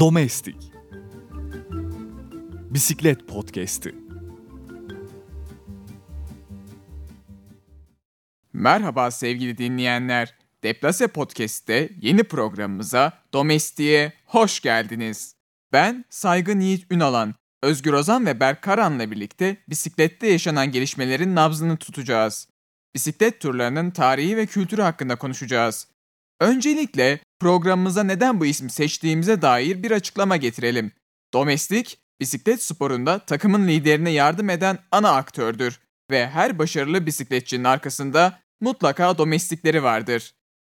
Domestik Bisiklet Podcast'i Merhaba sevgili dinleyenler. Deplase Podcast'te yeni programımıza Domestik'e hoş geldiniz. Ben Saygın Yiğit Ünalan, Özgür Ozan ve Berk Karan'la birlikte bisiklette yaşanan gelişmelerin nabzını tutacağız. Bisiklet turlarının tarihi ve kültürü hakkında konuşacağız. Öncelikle programımıza neden bu ismi seçtiğimize dair bir açıklama getirelim. Domestik, bisiklet sporunda takımın liderine yardım eden ana aktördür ve her başarılı bisikletçinin arkasında mutlaka domestikleri vardır.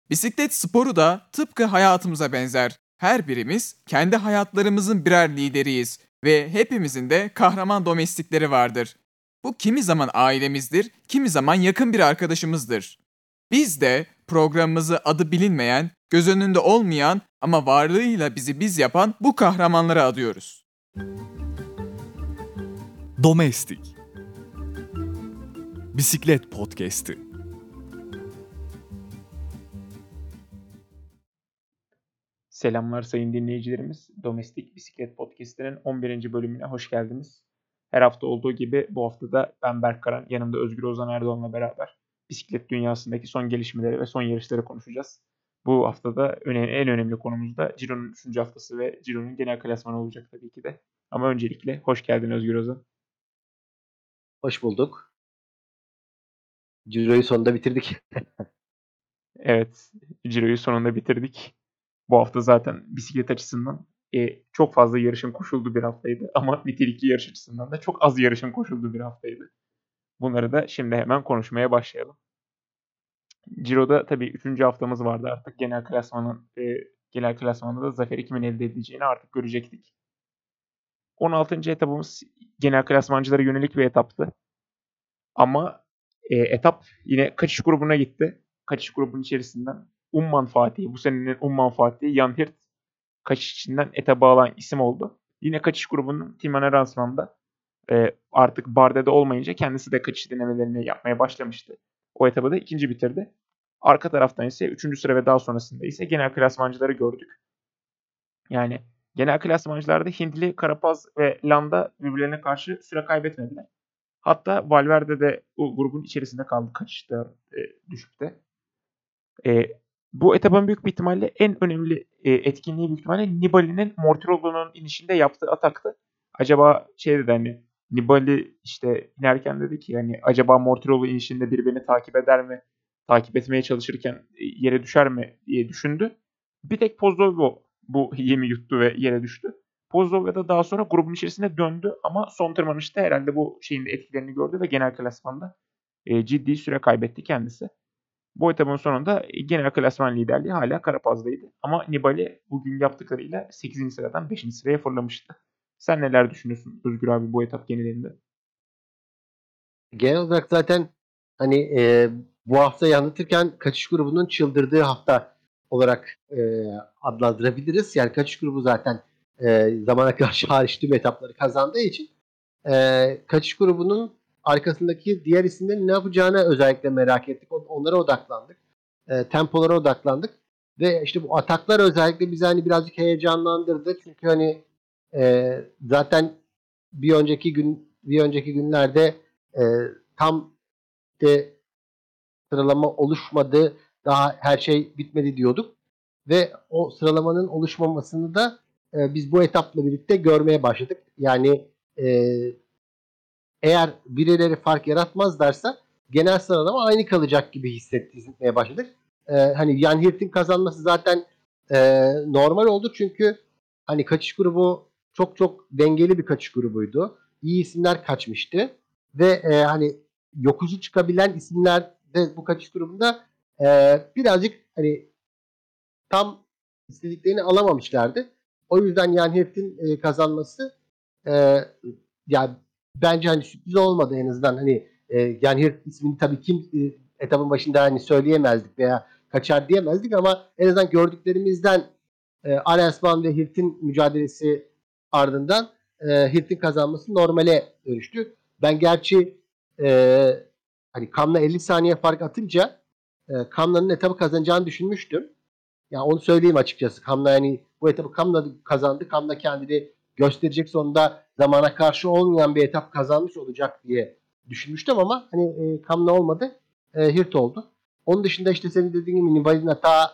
Bisiklet sporu da tıpkı hayatımıza benzer. Her birimiz kendi hayatlarımızın birer lideriyiz ve hepimizin de kahraman domestikleri vardır. Bu kimi zaman ailemizdir, kimi zaman yakın bir arkadaşımızdır. Biz de programımızı adı bilinmeyen, göz önünde olmayan ama varlığıyla bizi biz yapan bu kahramanlara adıyoruz. Domestik Bisiklet Podcast'i Selamlar sayın dinleyicilerimiz. Domestik Bisiklet Podcast'inin 11. bölümüne hoş geldiniz. Her hafta olduğu gibi bu hafta da ben Berk Karan, yanımda Özgür Ozan Erdoğan'la beraber bisiklet dünyasındaki son gelişmeleri ve son yarışları konuşacağız. Bu haftada en önemli konumuz da Ciro'nun 3. haftası ve Ciro'nun genel klasmanı olacak tabii ki de. Ama öncelikle hoş geldin Özgür Ozan. Hoş bulduk. Ciro'yu sonunda bitirdik. evet, Ciro'yu sonunda bitirdik. Bu hafta zaten bisiklet açısından e, çok fazla yarışın koşulduğu bir haftaydı. Ama nitelikli yarış açısından da çok az yarışın koşulduğu bir haftaydı. Bunları da şimdi hemen konuşmaya başlayalım. Ciro'da tabii 3. haftamız vardı artık. Genel klasmanın e, genel klasmanda da zaferi kimin elde edileceğini artık görecektik. 16. etapımız genel klasmancılara yönelik bir etaptı. Ama e, etap yine kaçış grubuna gitti. Kaçış grubunun içerisinden Umman Fatih, bu senenin Umman Fatih, Jan Hirt kaçış içinden etaba alan isim oldu. Yine kaçış grubunun Timane Ransman'da e, artık Barde'de olmayınca kendisi de kaçış denemelerini yapmaya başlamıştı. O etabı da ikinci bitirdi. Arka taraftan ise üçüncü sıra ve daha sonrasında ise genel klasmancıları gördük. Yani genel klasmancılarda Hindli, Karapaz ve Landa birbirlerine karşı süre kaybetmediler. Hatta Valverde de o grubun içerisinde kaldı kaçışta e, düşükte. E, bu etapın büyük bir ihtimalle en önemli e, etkinliği büyük ihtimalle Nibali'nin Mortirolo'nun inişinde yaptığı ataktı. Acaba şey dedi hani Nibali işte inerken dedi ki yani acaba Mortirolo inişinde biri beni takip eder mi? Takip etmeye çalışırken e, yere düşer mi diye düşündü. Bir tek Pozdolgo bu yemi yuttu ve yere düştü. Pozdolgo da daha sonra grubun içerisine döndü ama son tırmanışta herhalde bu şeyin etkilerini gördü ve genel klasmanda e, ciddi süre kaybetti kendisi. Bu etapın sonunda genel klasman liderliği hala Karapaz'daydı. Ama Nibali bugün yaptıklarıyla 8. sıradan 5. sıraya fırlamıştı. Sen neler düşünüyorsun Özgür abi bu etap genelinde? Genel olarak zaten hani e, bu haftayı anlatırken kaçış grubunun çıldırdığı hafta olarak e, adlandırabiliriz. Yani kaçış grubu zaten e, zamana karşı hariç tüm etapları kazandığı için e, kaçış grubunun arkasındaki diğer isimlerin ne yapacağını özellikle merak ettik. Onlara odaklandık. E, tempolara odaklandık. Ve işte bu ataklar özellikle bizi hani birazcık heyecanlandırdı. Çünkü hani e, zaten bir önceki gün bir önceki günlerde e, tam de sıralama oluşmadı. Daha her şey bitmedi diyorduk. Ve o sıralamanın oluşmamasını da e, biz bu etapla birlikte görmeye başladık. Yani e, eğer birileri fark yaratmazlarsa genel sıralama aynı kalacak gibi hissetmeye başladık. Ee, hani Jan Hirt'in kazanması zaten e, normal oldu çünkü hani kaçış grubu çok çok dengeli bir kaçış grubuydu. İyi isimler kaçmıştı ve e, hani yokucu çıkabilen isimler de bu kaçış grubunda e, birazcık hani tam istediklerini alamamışlardı. O yüzden Jan Hirt'in e, kazanması e, yani bence hani sürpriz olmadı en azından hani e, yani Hirt ismini tabii kim e, etapın başında hani söyleyemezdik veya kaçar diyemezdik ama en azından gördüklerimizden e, Arensman ve Hirt'in mücadelesi ardından e, Hirt'in kazanması normale dönüştü. Ben gerçi e, hani Kamla 50 saniye fark atınca e, Kamla'nın etabı kazanacağını düşünmüştüm. Yani onu söyleyeyim açıkçası. Kamla yani bu etabı Kamla kazandı. Kamla kendini gösterecek sonunda zamana karşı olmayan bir etap kazanmış olacak diye düşünmüştüm ama hani e, Kamla olmadı. E, Hirt oldu. Onun dışında işte senin dediğin gibi Nibal'in hata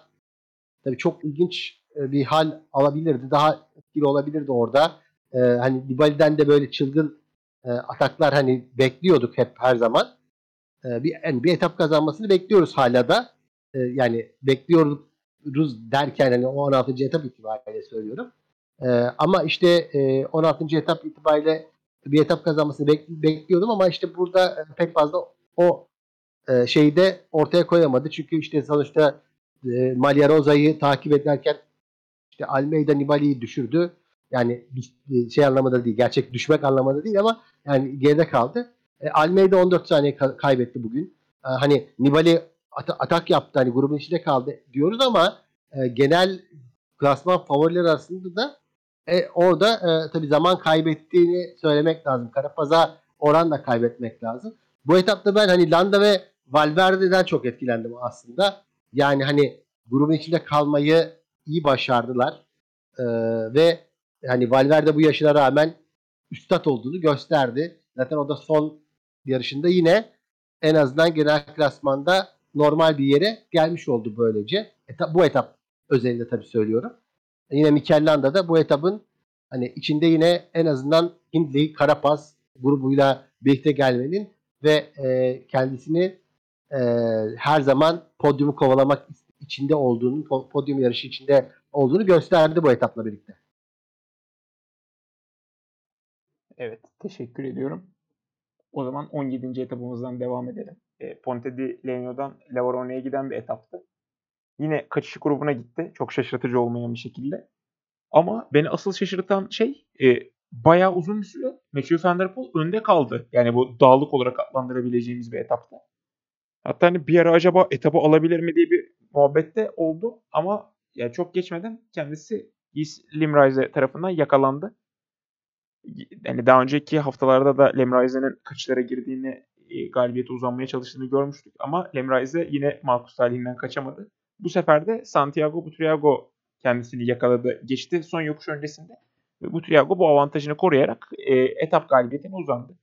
tabii çok ilginç e, bir hal alabilirdi. Daha etkili olabilirdi orada. E, hani Nibali'den de böyle çılgın e, ataklar hani bekliyorduk hep her zaman. E, bir yani bir etap kazanmasını bekliyoruz hala da. E, yani bekliyoruz derken hani o 16. etap itibariyle söylüyorum. E, ama işte e, 16. etap itibariyle bir etap kazanmasını bek- bekliyordum ama işte burada e, pek fazla o e, şeyi de ortaya koyamadı. Çünkü işte sonuçta e, Malia takip ederken işte Almeida Nibali'yi düşürdü. Yani şey anlamında değil, gerçek düşmek anlamında değil ama yani geride kaldı. E, Almeida 14 saniye ka- kaybetti bugün. E, hani Nibali at- atak yaptı, hani grubun içinde kaldı diyoruz ama e, genel klasman favoriler arasında da e, orada e, tabii zaman kaybettiğini söylemek lazım. Karapaz'a oran da kaybetmek lazım. Bu etapta ben hani Landa ve Valverde'den çok etkilendim aslında. Yani hani grubun içinde kalmayı iyi başardılar. Ee, ve yani Valverde bu yaşına rağmen üstad olduğunu gösterdi. Zaten o da son yarışında yine en azından genel klasmanda normal bir yere gelmiş oldu böylece. Etap, bu etap özelinde tabii söylüyorum. E yine Mikel Landa da bu etapın hani içinde yine en azından Hindley, Karapaz grubuyla birlikte gelmenin ve e, kendisini e, her zaman podyumu kovalamak içinde olduğunu, podyum yarışı içinde olduğunu gösterdi bu etapla birlikte. Evet, teşekkür ediyorum. O zaman 17. etapımızdan devam edelim. E, Ponte di Legno'dan Lavarone'ye giden bir etaptı. Yine kaçış grubuna gitti. Çok şaşırtıcı olmayan bir şekilde. Ama beni asıl şaşırtan şey e, bayağı uzun bir süre Matthew Van Der Poel önde kaldı. Yani bu dağlık olarak adlandırabileceğimiz bir etapta. Hatta hani bir ara acaba etabı alabilir mi diye bir muhabbette oldu ama ya çok geçmeden kendisi Limrayze tarafından yakalandı. Yani daha önceki haftalarda da Lemraize'nin kaçlara girdiğini, e, galibiyete uzanmaya çalıştığını görmüştük. Ama Lemraize yine Marcus talihinden kaçamadı. Bu sefer de Santiago Butriago kendisini yakaladı, geçti son yokuş öncesinde. Ve Butriago bu avantajını koruyarak e, etap galibiyetine uzandı.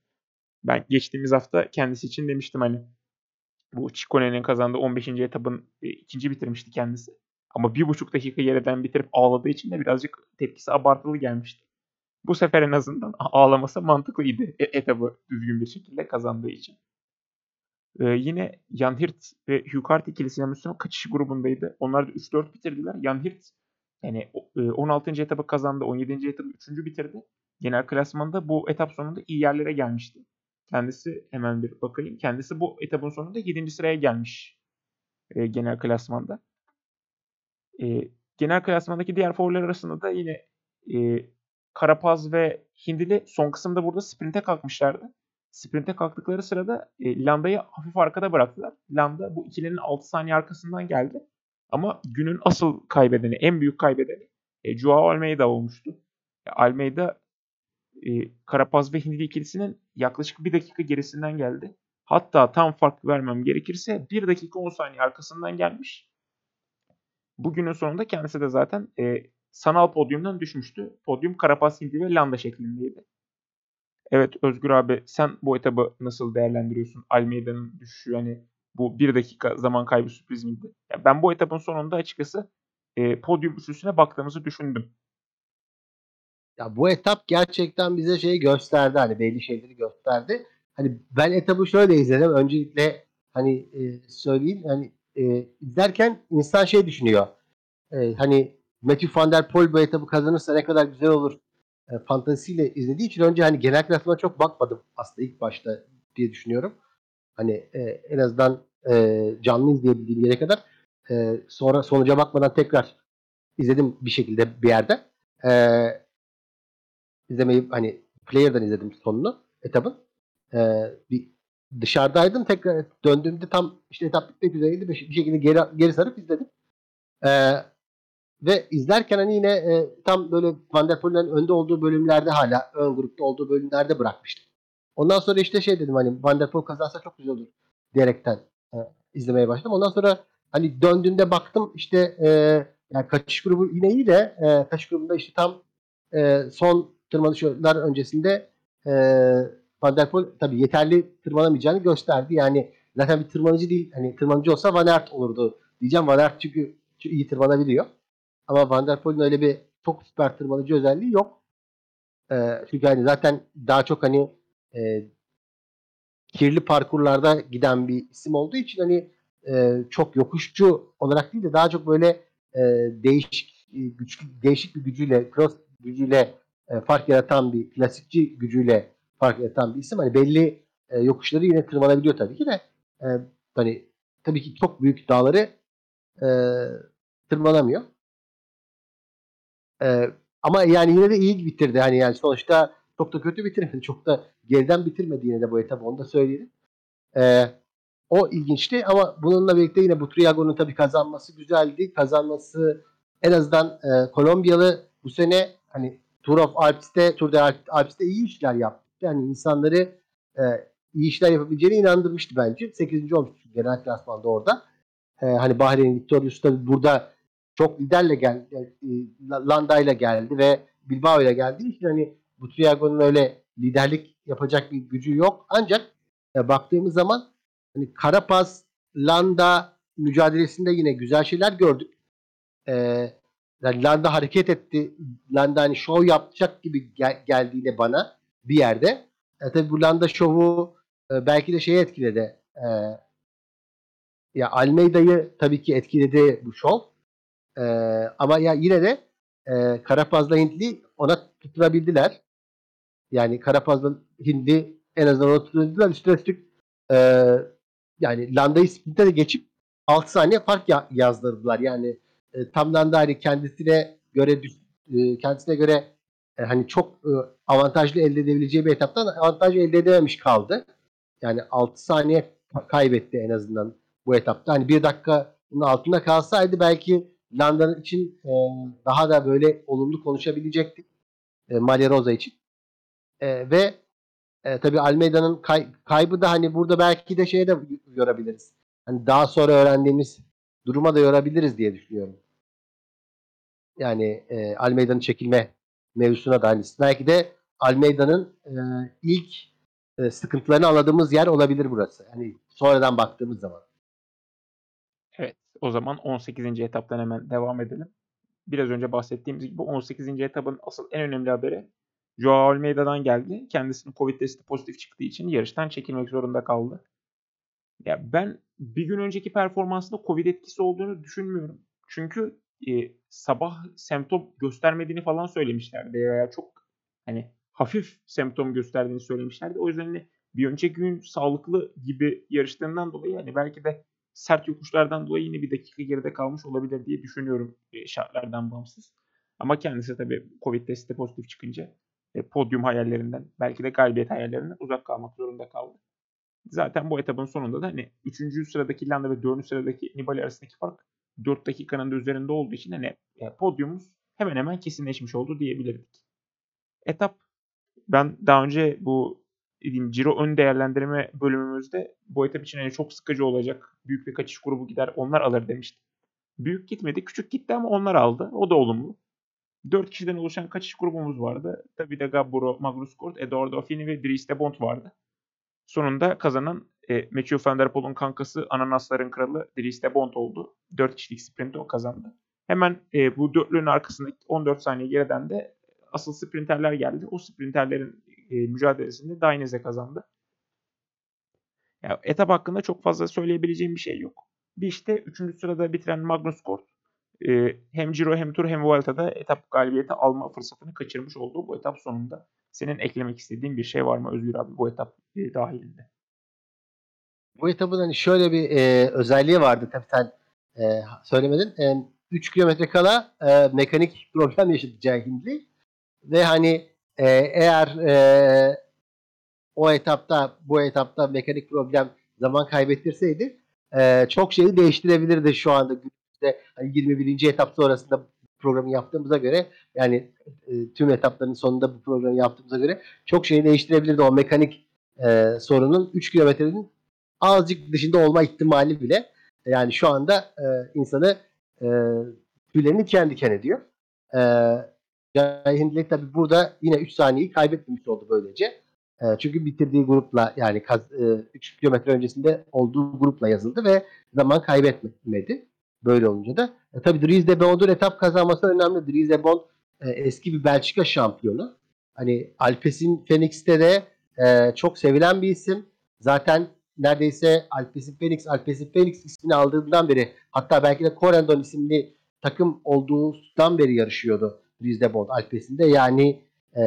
Ben geçtiğimiz hafta kendisi için demiştim hani bu Chikone'nin kazandığı 15. etapın e, ikinci bitirmişti kendisi. Ama bir buçuk dakika yerden bitirip ağladığı için de birazcık tepkisi abartılı gelmişti. Bu sefer en azından ağlaması mantıklıydı e, etabı düzgün bir şekilde kazandığı için. Ee, yine Jan Hirt ve Hugh Hart ikilisi Müslüman kaçış grubundaydı. Onlar da 3-4 bitirdiler. Jan Hirt yani 16. E, etabı kazandı. 17. etabı 3. bitirdi. Genel klasmanda bu etap sonunda iyi yerlere gelmişti. Kendisi hemen bir bakayım. Kendisi bu etapın sonunda 7. sıraya gelmiş e, genel klasmanda. E, genel klasmandaki diğer favoriler arasında da yine e, Karapaz ve Hindili son kısımda burada sprinte kalkmışlardı. Sprinte kalktıkları sırada e, Landa'yı hafif arkada bıraktılar. Landa bu ikilinin 6 saniye arkasından geldi. Ama günün asıl kaybedeni, en büyük kaybedeni e, Joao Almeida olmuştu. E, Almeida e, Karapaz ve Hindili ikilisinin yaklaşık bir dakika gerisinden geldi. Hatta tam fark vermem gerekirse 1 dakika 10 saniye arkasından gelmiş. Bugünün sonunda kendisi de zaten e, sanal podyumdan düşmüştü. Podyum Karapaz, Hindi ve Landa şeklindeydi. Evet Özgür abi sen bu etabı nasıl değerlendiriyorsun? Almeida'nın düşüşü hani bu bir dakika zaman kaybı sürpriz miydi? Yani ben bu etapın sonunda açıkçası e, podyum üstüne baktığımızı düşündüm. Ya bu etap gerçekten bize şeyi gösterdi hani belli şeyleri gösterdi. Hani ben etabı şöyle izledim. Öncelikle hani e, söyleyeyim hani e, izlerken insan şey düşünüyor. E, hani Matthew Van Der Poel bu etabı kazanırsa ne kadar güzel olur e, fantazisiyle izlediği için önce hani genel klasmana çok bakmadım aslında ilk başta diye düşünüyorum. Hani e, en azından e, canlı izleyebildiğim yere kadar e, sonra sonuca bakmadan tekrar izledim bir şekilde bir yerde. E, izlemeyi hani player'dan izledim sonunu etabın. E, bir dışarıdaydım tekrar döndüğümde tam işte etap bitmek üzereydi bir şekilde geri, geri sarıp izledim. E, ve izlerken hani yine e, tam böyle Van der Poel'in önde olduğu bölümlerde hala ön grupta olduğu bölümlerde bırakmıştım. Ondan sonra işte şey dedim hani Van der Poel kazansa çok güzel olur diyerekten e, izlemeye başladım. Ondan sonra hani döndüğünde baktım işte e, Yani kaçış grubu yine iyi de e, kaçış grubunda işte tam e, son tırmanışlar öncesinde e, Van der Poel tabii yeterli tırmanamayacağını gösterdi. Yani zaten bir tırmanıcı değil. Hani tırmanıcı olsa Van Aert olurdu diyeceğim. Van Aert çünkü, çünkü iyi tırmanabiliyor. Ama Van der Poel'in öyle bir çok süper tırmanıcı özelliği yok. E, çünkü hani zaten daha çok hani e, kirli parkurlarda giden bir isim olduğu için hani e, çok yokuşçu olarak değil de daha çok böyle e, değişik güç, değişik bir gücüyle, cross gücüyle e, fark yaratan bir klasikçi gücüyle fark yaratan bir isim. Hani belli e, yokuşları yine tırmanabiliyor tabii ki de e, hani tabii ki çok büyük dağları e, tırmanamıyor. Ama yani yine de iyi bitirdi. Hani yani sonuçta çok da kötü bitirmedi. Çok da geriden bitirmedi yine de bu etabı. Onu da söyleyelim. O ilginçti ama bununla birlikte yine Butriago'nun tabii kazanması güzeldi. Kazanması en azından Kolombiyalı bu sene hani Tour of Alps'te, Tour de Alps'te iyi işler yaptı. Yani insanları e, iyi işler yapabileceğine inandırmıştı bence. 8. olmuştu genel klasmanda orada. E, hani Bahreyn Victorious da burada çok liderle geldi. E, Landa ile geldi ve Bilbao ile geldi. İşte hani Butriago'nun öyle liderlik yapacak bir gücü yok. Ancak e, baktığımız zaman hani Karapaz, Landa mücadelesinde yine güzel şeyler gördük. E, yani Landa hareket etti. Landa hani şov yapacak gibi gel- geldiğinde bana bir yerde. E, tabii bu Landa şovu e, belki de şeyi etkiledi. E, ya Almeida'yı tabii ki etkiledi bu şov. E, ama ya yine de e, Karapaz'la Hintli ona tutturabildiler. Yani Karapaz'la Hintli en azından ona tutturabildiler. Üstüne üstlük e, yani Landa'yı sprinte de geçip 6 saniye fark ya- yazdırdılar. Yani e, tam Landa hani kendisine göre e, kendisine göre e, hani çok e, avantajlı elde edebileceği bir etaptan avantaj elde edememiş kaldı. Yani 6 saniye kaybetti en azından bu etapta. Hani bir dakikanın altında kalsaydı belki Landa'nın için e, daha da böyle olumlu konuşabilecektik. E, Malia Rosa için. E, ve e, tabii Almeida'nın kay, kaybı da hani burada belki de şeye de yorabiliriz. Hani daha sonra öğrendiğimiz duruma da yorabiliriz diye düşünüyorum. Yani e, Almeida'nın çekilme mevzusuna da hani belki de Almeida'nın e, ilk e, sıkıntılarını anladığımız yer olabilir burası. Hani sonradan baktığımız zaman. Evet. O zaman 18. etaptan hemen devam edelim. Biraz önce bahsettiğimiz gibi 18. etapın asıl en önemli haberi Joao Almeida'dan geldi. Kendisinin Covid testi pozitif çıktığı için yarıştan çekilmek zorunda kaldı. Ya ben bir gün önceki performansında Covid etkisi olduğunu düşünmüyorum. Çünkü e, sabah semptom göstermediğini falan söylemişlerdi. Veya çok hani hafif semptom gösterdiğini söylemişlerdi. O yüzden hani bir önceki gün sağlıklı gibi yarıştığından dolayı hani belki de sert yokuşlardan dolayı yine bir dakika geride kalmış olabilir diye düşünüyorum e, şartlardan bağımsız. Ama kendisi tabii Covid testi pozitif çıkınca e, podyum hayallerinden belki de galibiyet hayallerinden uzak kalmak zorunda kaldı. Zaten bu etapın sonunda da hani 3. sıradaki Landa ve 4. sıradaki Nibali arasındaki fark 4 dakikanın da üzerinde olduğu için hani e, podyumumuz hemen hemen kesinleşmiş oldu diyebilirdik. Etap ben daha önce bu dediğim Ciro ön değerlendirme bölümümüzde bu etap için hani çok sıkıcı olacak. Büyük bir kaçış grubu gider onlar alır demiştim. Büyük gitmedi küçük gitti ama onlar aldı. O da olumlu. 4 kişiden oluşan kaçış grubumuz vardı. Tabii de Gaburo, Magnus Kort, Eduardo Affini ve Dries de Bont vardı. Sonunda kazanan e, Mathieu van der Poel'un kankası Ananasların kralı Dries de Bont oldu. 4 kişilik sprinti o kazandı. Hemen e, bu dörtlünün arkasındaki 14 saniye geriden de asıl sprinterler geldi. O sprinterlerin e, mücadelesinde Dainese kazandı. Ya, etap hakkında çok fazla söyleyebileceğim bir şey yok. Bir işte 3. sırada bitiren Magnus Kort e, hem Giro hem Tour hem Vuelta'da etap galibiyeti alma fırsatını kaçırmış olduğu bu etap sonunda. Senin eklemek istediğin bir şey var mı Özgür abi bu etap e, dahilinde? Bu etapın hani şöyle bir e, özelliği vardı tabii sen e, söylemedin. E, 3 kilometre kala e, mekanik problem yaşadı Hindli. Ve hani e, eğer e, o etapta bu etapta mekanik problem zaman kaybettirseydi e, çok şeyi değiştirebilirdi şu anda günümüzde hani 21. etap sonrasında programı yaptığımıza göre yani e, tüm etapların sonunda bu programı yaptığımıza göre çok şeyi değiştirebilirdi o mekanik e, sorunun 3 kilometrenin azıcık dışında olma ihtimali bile yani şu anda e, insanı e, tüylerini diken diken ediyor. Ee, Cahil Hindley tabi burada yine 3 saniyeyi kaybetmemiş oldu böylece. E, çünkü bitirdiği grupla yani kaz, e, 3 kilometre öncesinde olduğu grupla yazıldı ve zaman kaybetmedi. Böyle olunca da. E, tabii Dries de Bond'un etap kazanması önemli. Dries de Bond e, eski bir Belçika şampiyonu. Hani Alpes'in Phoenix'te de e, çok sevilen bir isim. Zaten neredeyse Alpes'in Phoenix, Alpes'in Phoenix ismini aldığından beri hatta belki de Corendon isimli takım olduğundan beri yarışıyordu Dries de Bond Alpes'inde. Yani e,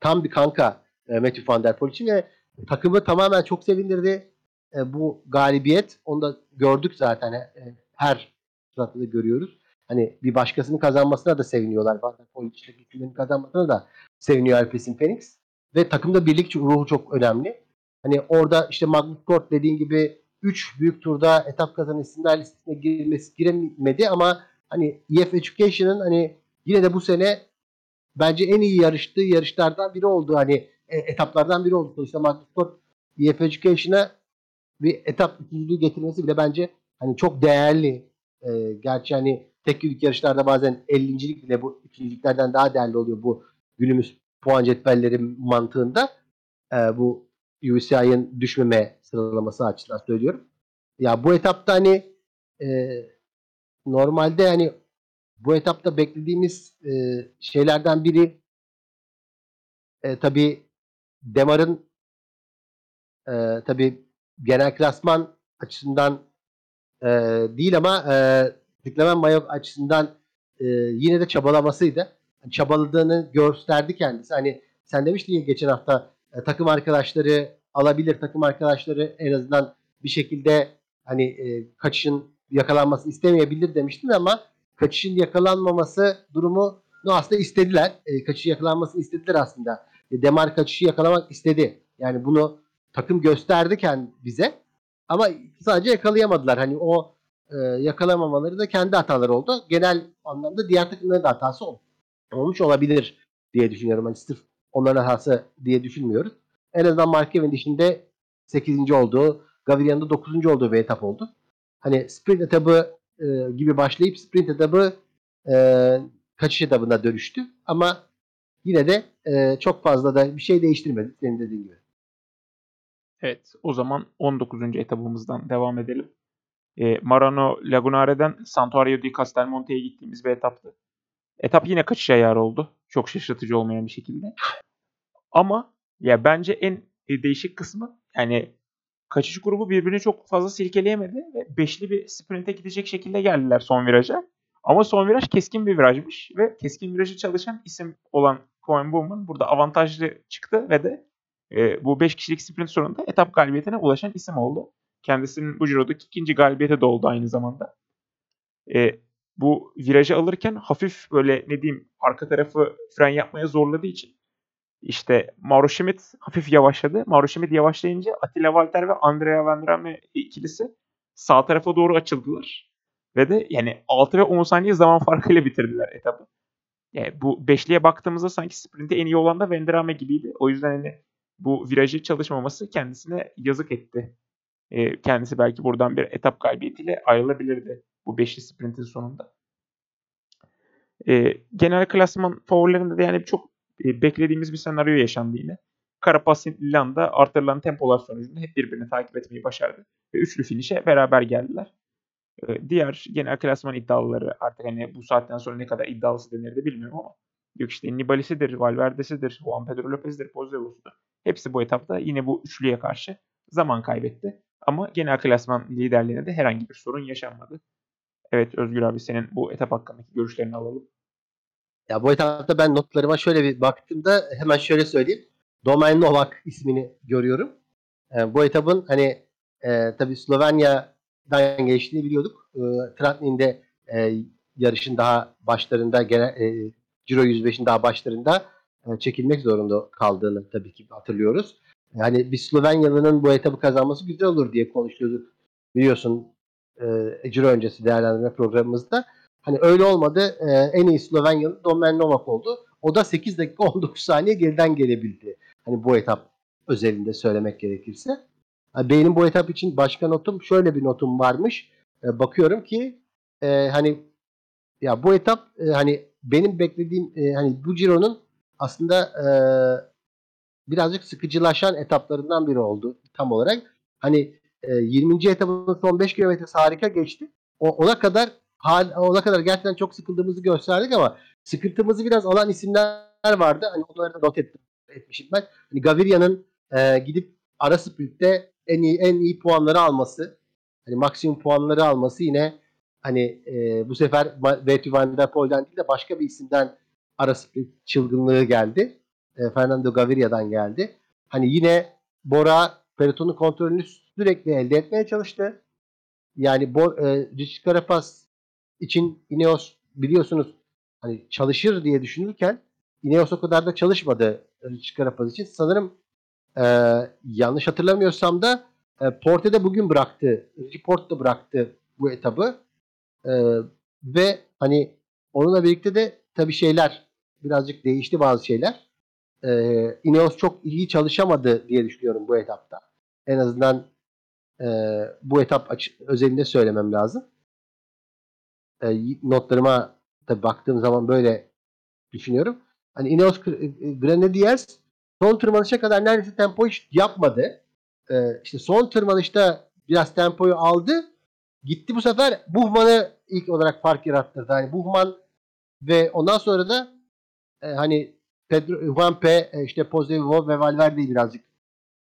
tam bir kanka e, Matthew Van Der Poel için ve takımı tamamen çok sevindirdi. E, bu galibiyet onu da gördük zaten e, her sırada da görüyoruz. Hani bir başkasının kazanmasına da seviniyorlar. Der Poel için kazanmasına da seviniyor Alpes'in Phoenix. Ve takımda birlik ruhu çok önemli. Hani orada işte Magnus dediğin gibi 3 büyük turda etap kazanan isimler listesine girmesi giremedi ama hani EF Education'ın hani yine de bu sene bence en iyi yarıştığı yarışlardan biri oldu. Hani e, etaplardan biri oldu. Sonuçta Magnus Kort EF Education'a bir etap ikinciliği getirmesi bile bence hani çok değerli. E, gerçi hani tek günlük yarışlarda bazen 50.lik bile bu ikinciliklerden daha değerli oluyor bu günümüz puan cetvelleri mantığında. E, bu UCI'nin düşmeme sıralaması açısından söylüyorum. Ya bu etapta hani e, normalde hani bu etapta beklediğimiz e, şeylerden biri e, tabi Demar'ın e, tabi genel klasman açısından e, değil ama e, Diklemen Mayo açısından e, yine de çabalamasıydı. Yani çabaladığını gösterdi kendisi. Hani sen demiştin ya geçen hafta e, takım arkadaşları alabilir. Takım arkadaşları en azından bir şekilde hani e, kaçışın yakalanmasını istemeyebilir demiştin ama kaçışın yakalanmaması durumu no aslında istediler. E, kaçışı yakalanmasını istediler aslında. E, Demar kaçışı yakalamak istedi. Yani bunu takım gösterdi kendi bize. Ama sadece yakalayamadılar. Hani o e, yakalamamaları da kendi hataları oldu. Genel anlamda diğer takımların da hatası olmuş olabilir diye düşünüyorum. Hani sırf onların hatası diye düşünmüyoruz. En azından Mark Cavendish'in 8. olduğu, Gaviria'nın da 9. olduğu bir etap oldu. Hani sprint etabı e, gibi başlayıp sprint etabı e, kaçış etabına dönüştü. Ama yine de e, çok fazla da bir şey değiştirmedi senin dediğin gibi. Evet o zaman 19. etabımızdan devam edelim. E, Marano Lagunare'den Santuario di Castelmonte'ye gittiğimiz bir etaptı. Etap yine kaçış ayarı oldu. Çok şaşırtıcı olmayan bir şekilde. Ama ya bence en değişik kısmı yani kaçış grubu birbirini çok fazla silkeleyemedi ve beşli bir sprinte gidecek şekilde geldiler son viraja. Ama son viraj keskin bir virajmış ve keskin virajı çalışan isim olan Coen Bowman burada avantajlı çıktı ve de e, bu 5 kişilik sprint sonunda etap galibiyetine ulaşan isim oldu. Kendisinin bu Giro'daki ikinci galibiyeti de oldu aynı zamanda. E, bu virajı alırken hafif böyle ne diyeyim arka tarafı fren yapmaya zorladığı için işte Mauro Schmidt hafif yavaşladı. Mauro Schmidt yavaşlayınca Attila Walter ve Andrea Van Rame ikilisi sağ tarafa doğru açıldılar. Ve de yani 6 ve 10 saniye zaman farkıyla bitirdiler etabı. Yani bu beşliye baktığımızda sanki sprinte en iyi olan da Vendrame gibiydi. O yüzden hani bu virajı çalışmaması kendisine yazık etti. E, kendisi belki buradan bir etap galibiyetiyle ayrılabilirdi bu beşli sprintin sonunda. E, genel klasman favorilerinde de yani çok e, beklediğimiz bir senaryo yaşandı yine. Carapaz Landa artırılan tempolar sonucunda hep birbirini takip etmeyi başardı. Ve üçlü finişe beraber geldiler. E, diğer genel klasman iddialıları artık hani bu saatten sonra ne kadar iddialısı denir de bilmiyorum ama yok işte Nibalisi'dir, Valverde'sidir, Juan Pedro Lopez'dir, Pozzebos'tur. Hepsi bu etapta yine bu üçlüye karşı zaman kaybetti. Ama genel klasman liderliğine de herhangi bir sorun yaşanmadı. Evet Özgür abi senin bu etap hakkındaki görüşlerini alalım. Ya bu etapta ben notlarıma şöyle bir baktığımda hemen şöyle söyleyeyim. Domain Novak ismini görüyorum. E, bu etapın hani e, tabii Slovenya'dan geçtiğini biliyorduk. E, Tratnin'de e, yarışın daha başlarında genel e, Giro 105'in daha başlarında e, çekilmek zorunda kaldığını tabii ki hatırlıyoruz. Yani bir Slovenyalı'nın bu etabı kazanması güzel olur diye konuşuyorduk. Biliyorsun e, Giro öncesi değerlendirme programımızda. Hani öyle olmadı. E, en iyi Slovenyalı Domen Novak oldu. O da 8 dakika 19 saniye geriden gelebildi. Hani bu etap özelinde söylemek gerekirse. Benim bu etap için başka notum şöyle bir notum varmış. E, bakıyorum ki e, hani Ya bu etap e, hani benim beklediğim e, hani bu Ciro'nun aslında e, birazcık sıkıcılaşan etaplarından biri oldu tam olarak. Hani e, 20. etapın son 5 kilometresi harika geçti. O, ona kadar hal, ona kadar gerçekten çok sıkıldığımızı gösterdik ama sıkıntımızı biraz alan isimler vardı. Hani onları da not ettim, etmişim ben. Hani Gaviria'nın e, gidip ara sprintte en iyi en iyi puanları alması, hani maksimum puanları alması yine hani e, bu sefer Matthew Van Der Poel'den değil de başka bir isimden ara sprint çılgınlığı geldi. E, Fernando Gaviria'dan geldi. Hani yine Bora pelotonun kontrolünü sürekli elde etmeye çalıştı. Yani Bo, e, Richard Carapaz için Ineos biliyorsunuz hani çalışır diye düşünürken Ineos o kadar da çalışmadı Richard Carapaz için. Sanırım e, yanlış hatırlamıyorsam da e, Porte'de bugün bıraktı. Report da bıraktı bu etabı. E, ve hani onunla birlikte de tabii şeyler birazcık değişti bazı şeyler. E, Ineos çok iyi çalışamadı diye düşünüyorum bu etapta. En azından e, bu etap özelinde söylemem lazım. E, notlarıma tabii baktığım zaman böyle düşünüyorum. Hani Ineos Grenadiers son tırmanışa kadar neredeyse tempo hiç yapmadı. E, işte son tırmanışta biraz tempoyu aldı. Gitti bu sefer Buhman'ı ilk olarak fark yarattırdı. Hani Buhman ve ondan sonra da e, hani Pedro Juan P e, işte Pozevov ve Valverde'yi birazcık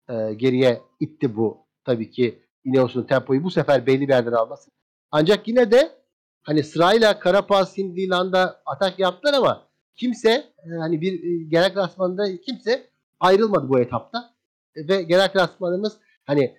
e, geriye itti bu. Tabii ki Ineos'un tempoyu bu sefer belli bir yerden alması. Ancak yine de hani sırayla Karapaz, Hindli, Landa atak yaptılar ama kimse e, hani bir e, genel klasmanda kimse ayrılmadı bu etapta. E, ve genel klasmanımız hani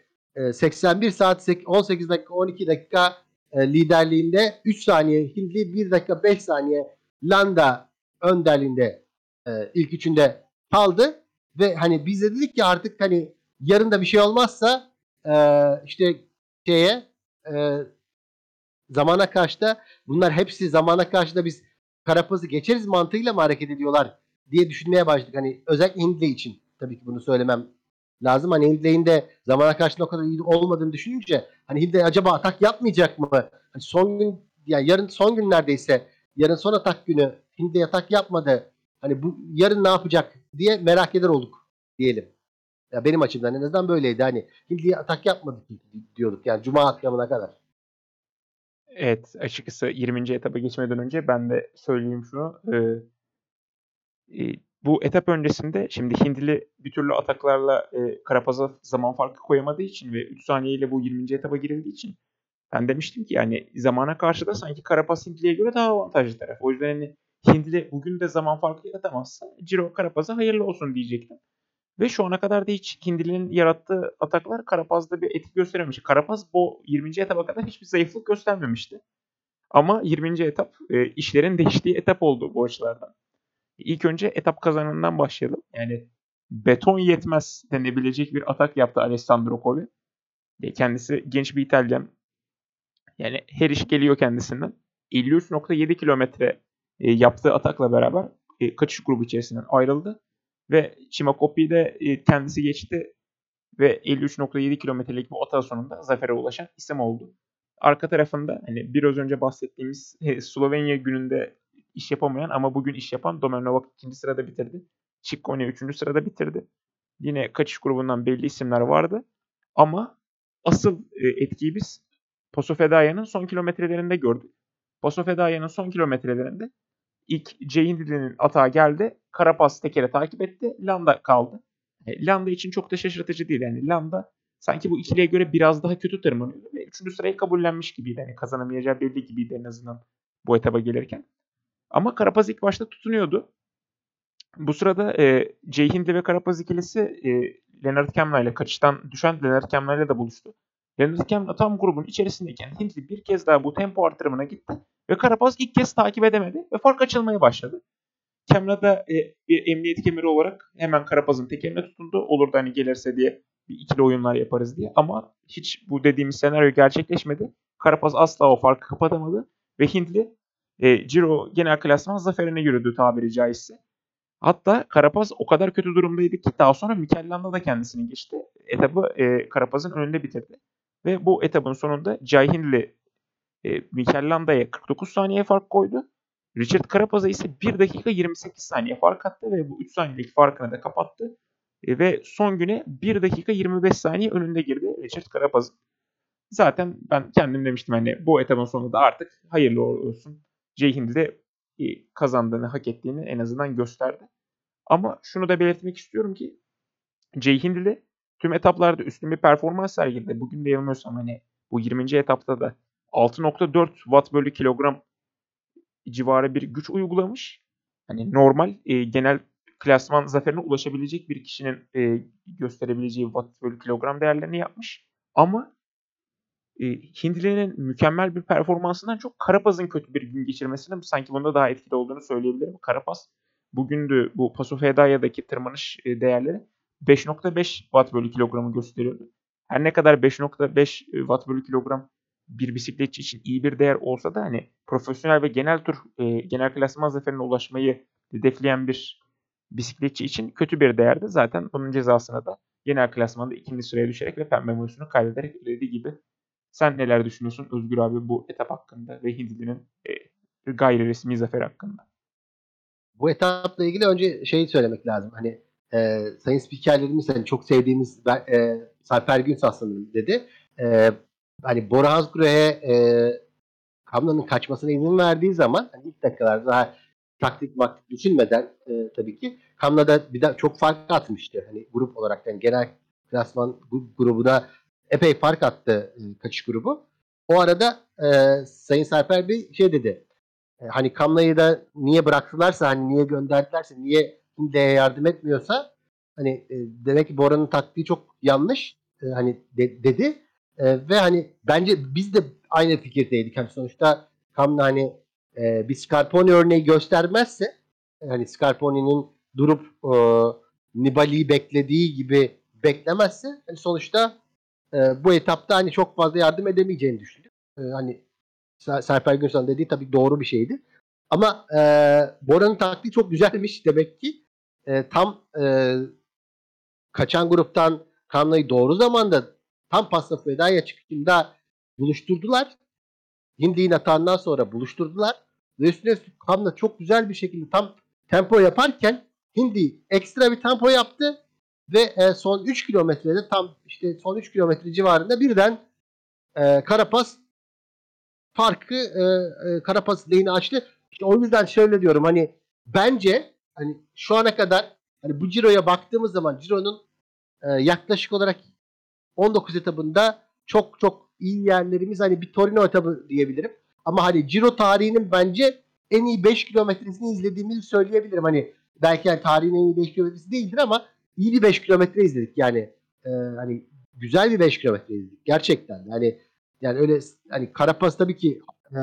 81 saat 18 dakika 12 dakika e, liderliğinde 3 saniye Hindli 1 dakika 5 saniye Landa önderliğinde e, ilk üçünde kaldı ve hani biz de dedik ki artık hani yarın da bir şey olmazsa e, işte şeye zamana karşı da bunlar hepsi zamana karşı da biz Karapaz'ı geçeriz mantığıyla mı hareket ediyorlar diye düşünmeye başladık. Hani özellikle Hindley için tabii ki bunu söylemem lazım. Hani Hindley'in de zamana karşı o kadar iyi olmadığını düşününce hani Hindley acaba atak yapmayacak mı? Hani son gün yani yarın son günlerdeyse yarın son atak günü Hindley atak yapmadı. Hani bu yarın ne yapacak diye merak eder olduk diyelim. Ya benim açımdan en azından böyleydi. Hani Hindley'e atak yapmadık diyorduk yani Cuma akşamına kadar. Evet açıkçası 20. etapa geçmeden önce ben de söyleyeyim şunu. Ee, e, bu etap öncesinde şimdi Hindli bir türlü ataklarla e, Karapaz'a zaman farkı koyamadığı için ve 3 saniyeyle bu 20. etapa girildiği için ben demiştim ki yani zamana karşı da sanki Karapaz Hindli'ye göre daha avantajlı taraf. O yüzden hani Hindli bugün de zaman farkı yaratamazsa Ciro Karapaz'a hayırlı olsun diyecektim. Ve şu ana kadar da hiç Hindli'nin yarattığı ataklar Karapaz'da bir etki gösterememiş. Karapaz bu 20. etapa kadar hiçbir zayıflık göstermemişti. Ama 20. etap e, işlerin değiştiği etap oldu bu açılardan. İlk önce etap kazanından başlayalım. Yani beton yetmez denebilecek bir atak yaptı Alessandro Covi. E, kendisi genç bir İtalyan. Yani her iş geliyor kendisinden. 53.7 kilometre e, yaptığı atakla beraber e, kaçış grubu içerisinden ayrıldı. Ve Chimakopi de kendisi geçti ve 53.7 kilometrelik bu ata sonunda zafere ulaşan isim oldu. Arka tarafında hani biraz önce bahsettiğimiz Slovenya gününde iş yapamayan ama bugün iş yapan Domen Novak ikinci sırada bitirdi. Ciccone üçüncü sırada bitirdi. Yine kaçış grubundan belli isimler vardı. Ama asıl e, etkiyi biz Paso Fedaya'nın son kilometrelerinde gördük. Paso Fedaya'nın son kilometrelerinde ilk Ceyhindili'nin atağı geldi. Karapaz tekere takip etti. Landa kaldı. E, Landa için çok da şaşırtıcı değil. Yani Landa sanki bu ikiliye göre biraz daha kötü tırmanıyordu ve 3. sırayı kabullenmiş gibiydi. Yani kazanamayacağı belli gibiydi en azından bu etaba gelirken. Ama Karapaz ilk başta tutunuyordu. Bu sırada e, Ceyhindli ve Karapaz ikilisi e, Leonard Kemna ile kaçıştan düşen Leonard Kemna ile de buluştu. Leonard Kemna tam grubun içerisindeyken Hindli bir kez daha bu tempo artırımına gitti ve Karapaz ilk kez takip edemedi ve fark açılmaya başladı. Kemna da e, bir emniyet kemeri olarak hemen Karapaz'ın tekerine tutundu. Olur da hani gelirse diye bir ikili oyunlar yaparız diye. Ama hiç bu dediğimiz senaryo gerçekleşmedi. Karapaz asla o farkı kapatamadı ve Hindli e, Ciro genel klasman zaferine yürüdü tabiri caizse. Hatta Karapaz o kadar kötü durumdaydı ki daha sonra Mikel da kendisini geçti. Etabı e, Karapaz'ın önünde bitirdi. Ve bu etabın sonunda Cahindli e, Mikel Landa'ya 49 saniye fark koydu. Richard Carapaz'a ise 1 dakika 28 saniye fark attı ve bu 3 saniyelik farkını da kapattı. E, ve son güne 1 dakika 25 saniye önünde girdi Richard Carapaz. Zaten ben kendim demiştim hani bu etapın sonunda artık hayırlı olsun. Ceyhindi de e, kazandığını, hak ettiğini en azından gösterdi. Ama şunu da belirtmek istiyorum ki Ceyhindi de tüm etaplarda üstün bir performans sergiledi. Bugün de yanılmıyorsam hani bu 20. etapta da 6.4 watt bölü kilogram civarı bir güç uygulamış. Hani normal e, genel klasman zaferine ulaşabilecek bir kişinin e, gösterebileceği watt bölü kilogram değerlerini yapmış. Ama e, mükemmel bir performansından çok Karapaz'ın kötü bir gün geçirmesinin sanki bunda daha etkili olduğunu söyleyebilirim. Karapaz bugündü bu Paso Fedaya'daki tırmanış e, değerleri 5.5 watt bölü kilogramı gösteriyordu. Her ne kadar 5.5 watt bölü kilogram bir bisikletçi için iyi bir değer olsa da hani profesyonel ve genel tur e, genel klasman zaferine ulaşmayı hedefleyen bir bisikletçi için kötü bir değerdi. Zaten bunun cezasına da genel klasmanda ikinci sıraya düşerek ve pembe mayosunu kaybederek ödediği gibi. Sen neler düşünüyorsun Özgür abi bu etap hakkında ve Hindli'nin e, gayri resmi zafer hakkında? Bu etapla ilgili önce şeyi söylemek lazım. Hani e, sayın spikerlerimiz hani çok sevdiğimiz e, Sarper Günsal sanırım dedi. E, hani Bora Hazgura'ya e, Kamla'nın kaçmasına izin verdiği zaman hani ilk dakikalarda daha taktik maktik düşünmeden e, tabii ki Kamla'da bir de çok fark atmıştı. Hani grup olarak yani genel klasman grubuna epey fark attı e, kaçış grubu. O arada e, Sayın Sarper Bey şey dedi. E, hani Kamla'yı da niye bıraktılarsa hani niye gönderdilerse niye Hindi'ye yardım etmiyorsa hani e, demek ki Bora'nın taktiği çok yanlış e, hani de, dedi. E, ve hani bence biz de aynı fikirdeydik. Hani sonuçta Kamla hani e, bir Scarponi örneği göstermezse e, hani Scarponi'nin durup e, Nibali'yi beklediği gibi beklemezse hani sonuçta e, bu etapta hani çok fazla yardım edemeyeceğini düşündüm. E, hani Serper Günsal'ın dediği tabii doğru bir şeydi. Ama e, Bora'nın taktiği çok güzelmiş demek ki. E, tam e, kaçan gruptan Kanla'yı doğru zamanda tam pasta fedaya çıkışında buluşturdular. Hindi'nin atağından sonra buluşturdular. Ve üstüne Kanla çok güzel bir şekilde tam tempo yaparken Hindi ekstra bir tempo yaptı ve e, son 3 kilometrede tam işte son 3 kilometre civarında birden e, Karapaz farkı e, e, Karapaz lehine açtı. İşte o yüzden şöyle diyorum hani bence hani şu ana kadar hani bu Ciro'ya baktığımız zaman Ciro'nun e, yaklaşık olarak 19 etabında çok çok iyi yerlerimiz hani bir Torino etabı diyebilirim. Ama hani Ciro tarihinin bence en iyi 5 kilometresini izlediğimizi söyleyebilirim. Hani belki yani tarihin en iyi 5 kilometresi değildir ama iyi bir 5 kilometre izledik. Yani e, hani güzel bir 5 kilometre izledik. Gerçekten. Yani yani öyle hani Karapaz tabii ki e,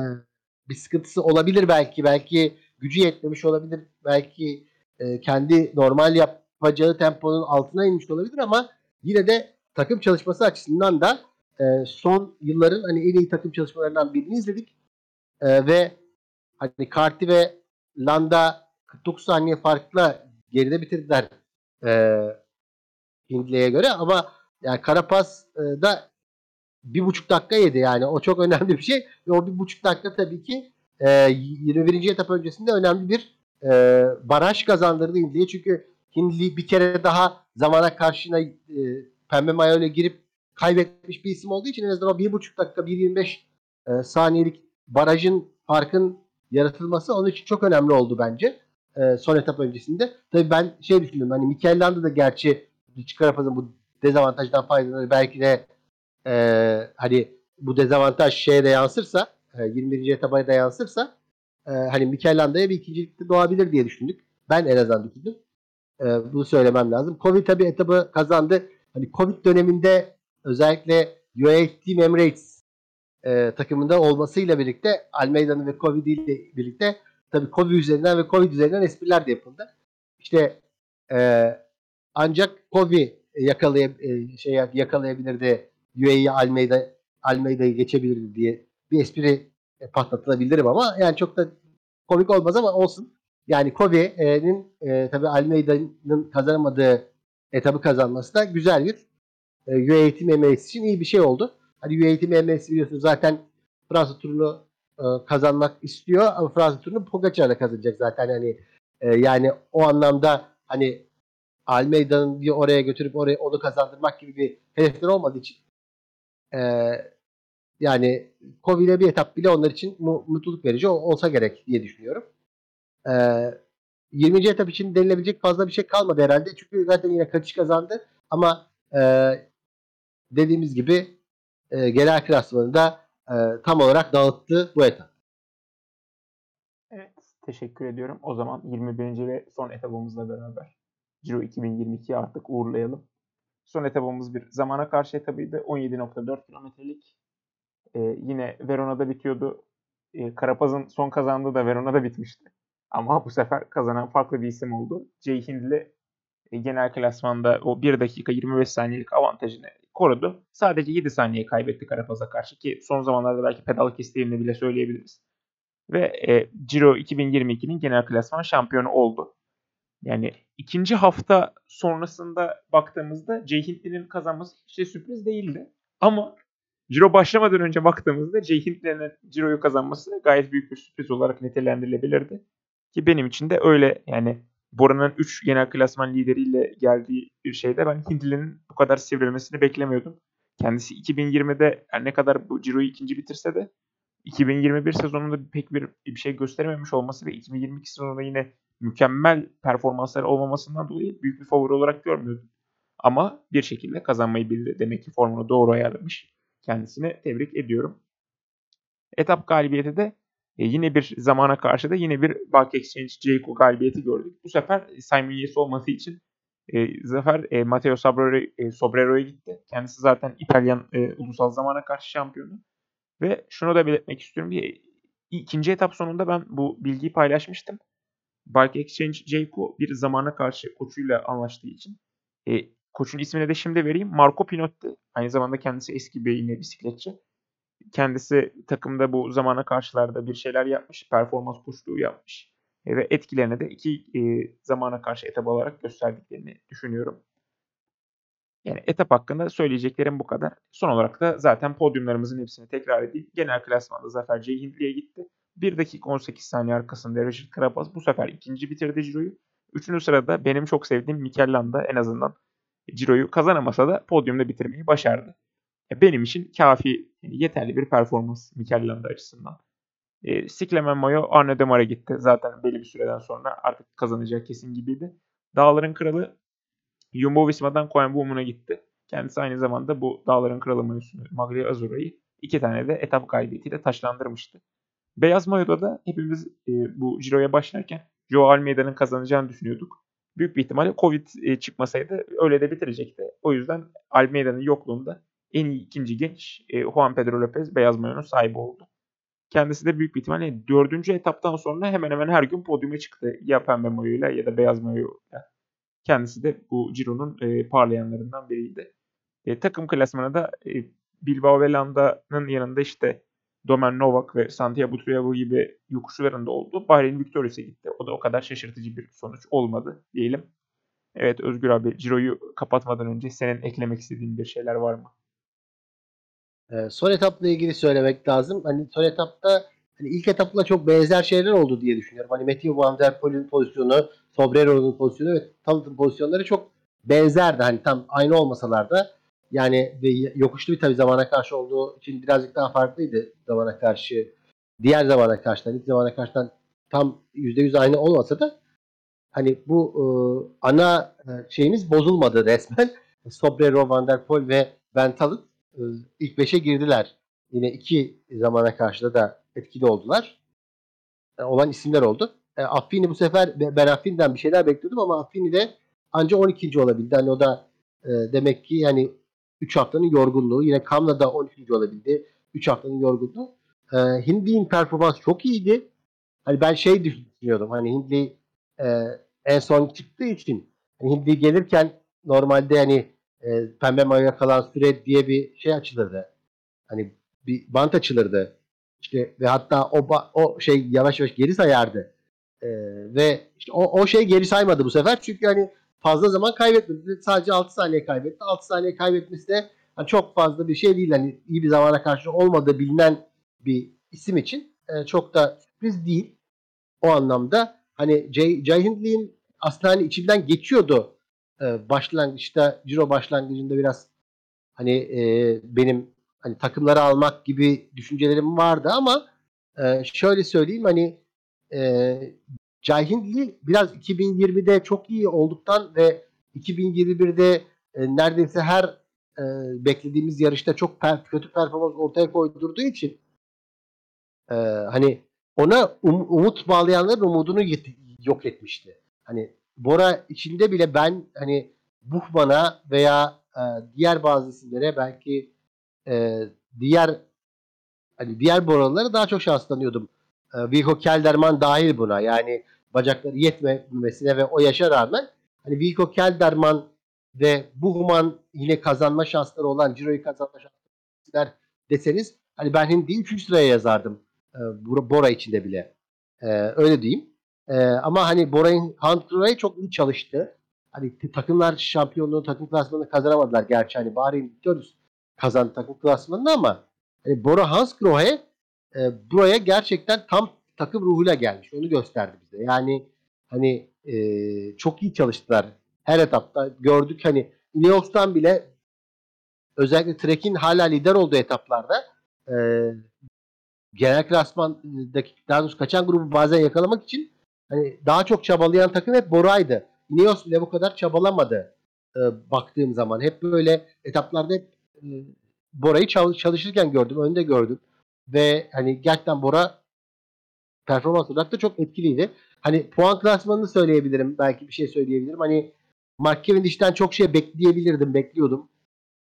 bir sıkıntısı olabilir belki. Belki gücü yetmemiş olabilir. Belki e, kendi normal yapacağı temponun altına inmiş olabilir ama yine de takım çalışması açısından da e, son yılların hani en iyi takım çalışmalarından birini izledik. E, ve hani Karti ve Landa 49 saniye farkla geride bitirdiler e, Hindley'e göre ama yani Karapaz e, da bir buçuk dakika yedi yani. O çok önemli bir şey. Ve o bir buçuk dakika tabii ki e, 21. etap öncesinde önemli bir e, baraj kazandırdı Hindli'ye çünkü Hindli bir kere daha zamana karşına e, pembe mayo ile girip kaybetmiş bir isim olduğu için en azından o bir buçuk dakika 1.25 e, saniyelik barajın farkın yaratılması onun için çok önemli oldu bence e, son etap öncesinde. Tabii ben şey düşündüm hani Mikel Landa da gerçi Çıkarapaz'ın bu dezavantajdan faydalanır belki de e, hani bu dezavantaj şeye de yansırsa e, 21. etaba da yansırsa e, hani Mikel Landa'ya bir ikincilikte doğabilir diye düşündük. Ben en azından düşündüm. E, bunu söylemem lazım. Covid tabii etabı kazandı. Hani Covid döneminde özellikle UAE Team Emirates e, takımında olmasıyla birlikte Almeida'nın ve Covid ile birlikte tabii Covid üzerinden ve Covid üzerinden espriler de yapıldı. İşte e, ancak Covid yakalay e, şey yakalayabilirdi UAE Almeida Almeida'yı geçebilirdi diye bir espri e, patlatılabilirim ama yani çok da komik olmaz ama olsun. Yani Kobe'nin e, tabii Almeida'nın kazanamadığı etabı kazanması da güzel bir e, UAE Team Emirates için iyi bir şey oldu. Hani UAE Team Emirates biliyorsunuz zaten Fransa turunu kazanmak istiyor ama Fransa turunu Pogacar'la kazanacak zaten hani e, yani o anlamda hani Almeida'nın bir oraya götürüp oraya onu kazandırmak gibi bir hedefler olmadığı için e, yani Kovi'de bir etap bile onlar için mu- mutluluk verici olsa gerek diye düşünüyorum. E, 20. etap için denilebilecek fazla bir şey kalmadı herhalde. Çünkü zaten yine kaçış kazandı ama e, dediğimiz gibi e, genel klasmanında e, tam olarak dağıttı bu etap. Evet, teşekkür ediyorum. O zaman 21. ve son etabımızla beraber Giro 2022'yi artık uğurlayalım. Son etabımız bir zamana karşı etabıydı. 17.4 kilometrelik. Ee, yine Verona'da bitiyordu. Ee, Karapaz'ın son kazandığı da Verona'da bitmişti. Ama bu sefer kazanan farklı bir isim oldu. Jay Hindley e, genel klasmanda o 1 dakika 25 saniyelik avantajını korudu. Sadece 7 saniye kaybetti Karapaz'a karşı ki son zamanlarda belki pedal kestiğini bile söyleyebiliriz. Ve e, Giro 2022'nin genel klasman şampiyonu oldu. Yani ikinci hafta sonrasında baktığımızda Jay Hindley'nin kazanması hiç de sürpriz değildi. Ama Giro başlamadan önce baktığımızda Jay Giro'yu kazanması gayet büyük bir sürpriz olarak nitelendirilebilirdi. Ki benim için de öyle yani Bora'nın 3 genel klasman lideriyle geldiği bir şeyde ben Hindli'nin bu kadar sivrilmesini beklemiyordum. Kendisi 2020'de yani ne kadar bu Ciro'yu ikinci bitirse de 2021 sezonunda pek bir, bir şey gösterememiş olması ve 2022 sezonunda yine mükemmel performansları olmamasından dolayı büyük bir favori olarak görmüyordum. Ama bir şekilde kazanmayı bildi. Demek ki formunu doğru ayarlamış. Kendisine tebrik ediyorum. Etap galibiyeti de e, yine bir zamana karşı da yine bir Bulk Exchange Jayco galibiyeti gördük. Bu sefer Simon Yates olması için e, zafer e, Matteo Sobrero, e, Sobrero'ya gitti. Kendisi zaten İtalyan e, ulusal zamana karşı şampiyonu. Ve şunu da belirtmek istiyorum. Bir, ikinci etap sonunda ben bu bilgiyi paylaşmıştım. Bulk Exchange Jayco bir zamana karşı koçuyla anlaştığı için. E, koçun ismini de şimdi vereyim. Marco Pinotti. Aynı zamanda kendisi eski bir yine bisikletçi. Kendisi takımda bu zamana karşılarda bir şeyler yapmış. Performans koçluğu yapmış. E, ve etkilerini de iki e, zamana karşı etap olarak gösterdiklerini düşünüyorum. Yani etap hakkında söyleyeceklerim bu kadar. Son olarak da zaten podyumlarımızın hepsini tekrar edeyim. Genel klasmanda Zafer C. Hindli'ye gitti. 1 dakika 18 saniye arkasında Richard Carapaz bu sefer ikinci bitirdi Ciro'yu. Üçüncü sırada benim çok sevdiğim Mikel Landa en azından Ciro'yu kazanamasa da podyumda bitirmeyi başardı. Benim için kafi, yani yeterli bir performans Mikel Landa açısından. E, Siklemen Mayo Arne Demar'a gitti. Zaten belli bir süreden sonra artık kazanacağı kesin gibiydi. Dağların Kralı Jumbo Visma'dan Koen Boomun'a gitti. Kendisi aynı zamanda bu Dağların Kralı mayosunu Maglia Azura'yı iki tane de etap galibiyetiyle taşlandırmıştı. Beyaz Mayo'da da hepimiz e, bu Ciro'ya başlarken Joe Almeida'nın kazanacağını düşünüyorduk. Büyük bir ihtimalle Covid e, çıkmasaydı öyle de bitirecekti. O yüzden Almeida'nın yokluğunda en iyi ikinci genç e, Juan Pedro Lopez Beyaz Mayo'nun sahibi oldu. Kendisi de büyük bir ihtimalle dördüncü etaptan sonra hemen hemen her gün podyuma çıktı. Ya pembe mayoyla ya da beyaz mayoyla. Kendisi de bu Ciro'nun e, parlayanlarından biriydi. E, takım klasmanı da e, Bilbao ve Landa'nın yanında işte Domen Novak ve Santiago Triago gibi yokuşlarında oldu. Bahreyn Victoria's'a gitti. O da o kadar şaşırtıcı bir sonuç olmadı diyelim. Evet Özgür abi Ciro'yu kapatmadan önce senin eklemek istediğin bir şeyler var mı? Ee, son etapla ilgili söylemek lazım. Hani son etapta hani ilk etapla çok benzer şeyler oldu diye düşünüyorum. Hani Matthew Van Der Poel'in pozisyonu, Sobrero'nun pozisyonu ve Talat'ın pozisyonları çok benzerdi. Hani tam aynı olmasalar da yani yokuşlu bir tabii zamana karşı olduğu için birazcık daha farklıydı zamana karşı. Diğer zamana karşıdan, ilk zamana karşıdan tam %100 aynı olmasa da hani bu e, ana şeyimiz bozulmadı resmen. Sobrero, Van Der Poel ve Van Talat e, ilk beşe girdiler. Yine iki zamana karşı da etkili oldular. E, olan isimler oldu. E, Affini bu sefer ben Affini'den bir şeyler bekliyordum ama Affini de ancak 12. olabildi. Hani o da e, demek ki yani 3 haftanın yorgunluğu. Yine Kamla da 12. olabildi. 3 haftanın yorgunluğu. E, Hindley'in performansı çok iyiydi. Hani ben şey düşünüyordum. Hani Hindley e, en son çıktığı için hani Hindley gelirken normalde hani e, pembe mayoya kalan süre diye bir şey açılırdı. Hani bir bant açılırdı. İşte ve hatta o o şey yavaş yavaş geri sayardı. E, ve işte o, o şey geri saymadı bu sefer. Çünkü hani fazla zaman kaybetmedi. Sadece 6 saniye kaybetti. 6 saniye kaybetmesi de hani çok fazla bir şey değil. Hani iyi bir zamana karşı olmadığı bilinen bir isim için e, çok da sürpriz değil. O anlamda hani Jay, Jay Hindley'in aslında hani içimden geçiyordu e, başlangıçta Ciro başlangıcında biraz hani e, benim hani takımları almak gibi düşüncelerim vardı ama e, şöyle söyleyeyim hani e, Jai Hindley biraz 2020'de çok iyi olduktan ve 2021'de e, neredeyse her e, beklediğimiz yarışta çok per, kötü performans ortaya koydurduğu için e, hani ona um, umut bağlayanların umudunu yok etmişti. Hani Bora içinde bile ben hani Buchmann'a veya e, diğer bazı isimlere belki e, diğer hani diğer Boralılara daha çok şanslanıyordum. E, Wilco Kelderman dahil buna. Yani bacakları yetmemesine ve o yaşa rağmen hani Wilco Kelderman ve Buchmann yine kazanma şansları olan Ciro'yu kazanma şansları deseniz hani ben Hindi'yi 3. sıraya yazardım. E, Bora içinde bile. E, öyle diyeyim. E, ama hani Bora'nın Hunt çok iyi çalıştı. Hani takımlar şampiyonluğu, takım klasmanını kazanamadılar. Gerçi hani Bahreyn biliyoruz kazandı takım klasmanını ama hani Bora Hansgrohe e, buraya gerçekten tam takım ruhuyla gelmiş. Onu gösterdi bize. Yani hani e, çok iyi çalıştılar her etapta. Gördük hani Ineos'tan bile özellikle Trek'in hala lider olduğu etaplarda e, genel klasmandaki daha doğrusu kaçan grubu bazen yakalamak için hani daha çok çabalayan takım hep Bora'ydı. Ineos bile bu kadar çabalamadı e, baktığım zaman. Hep böyle etaplarda hep e, Bora'yı çalışırken gördüm. Önde gördüm. Ve hani gerçekten Bora performans olarak da çok etkiliydi. Hani puan klasmanını söyleyebilirim. Belki bir şey söyleyebilirim. Hani Mark Cavendish'ten çok şey bekleyebilirdim. Bekliyordum.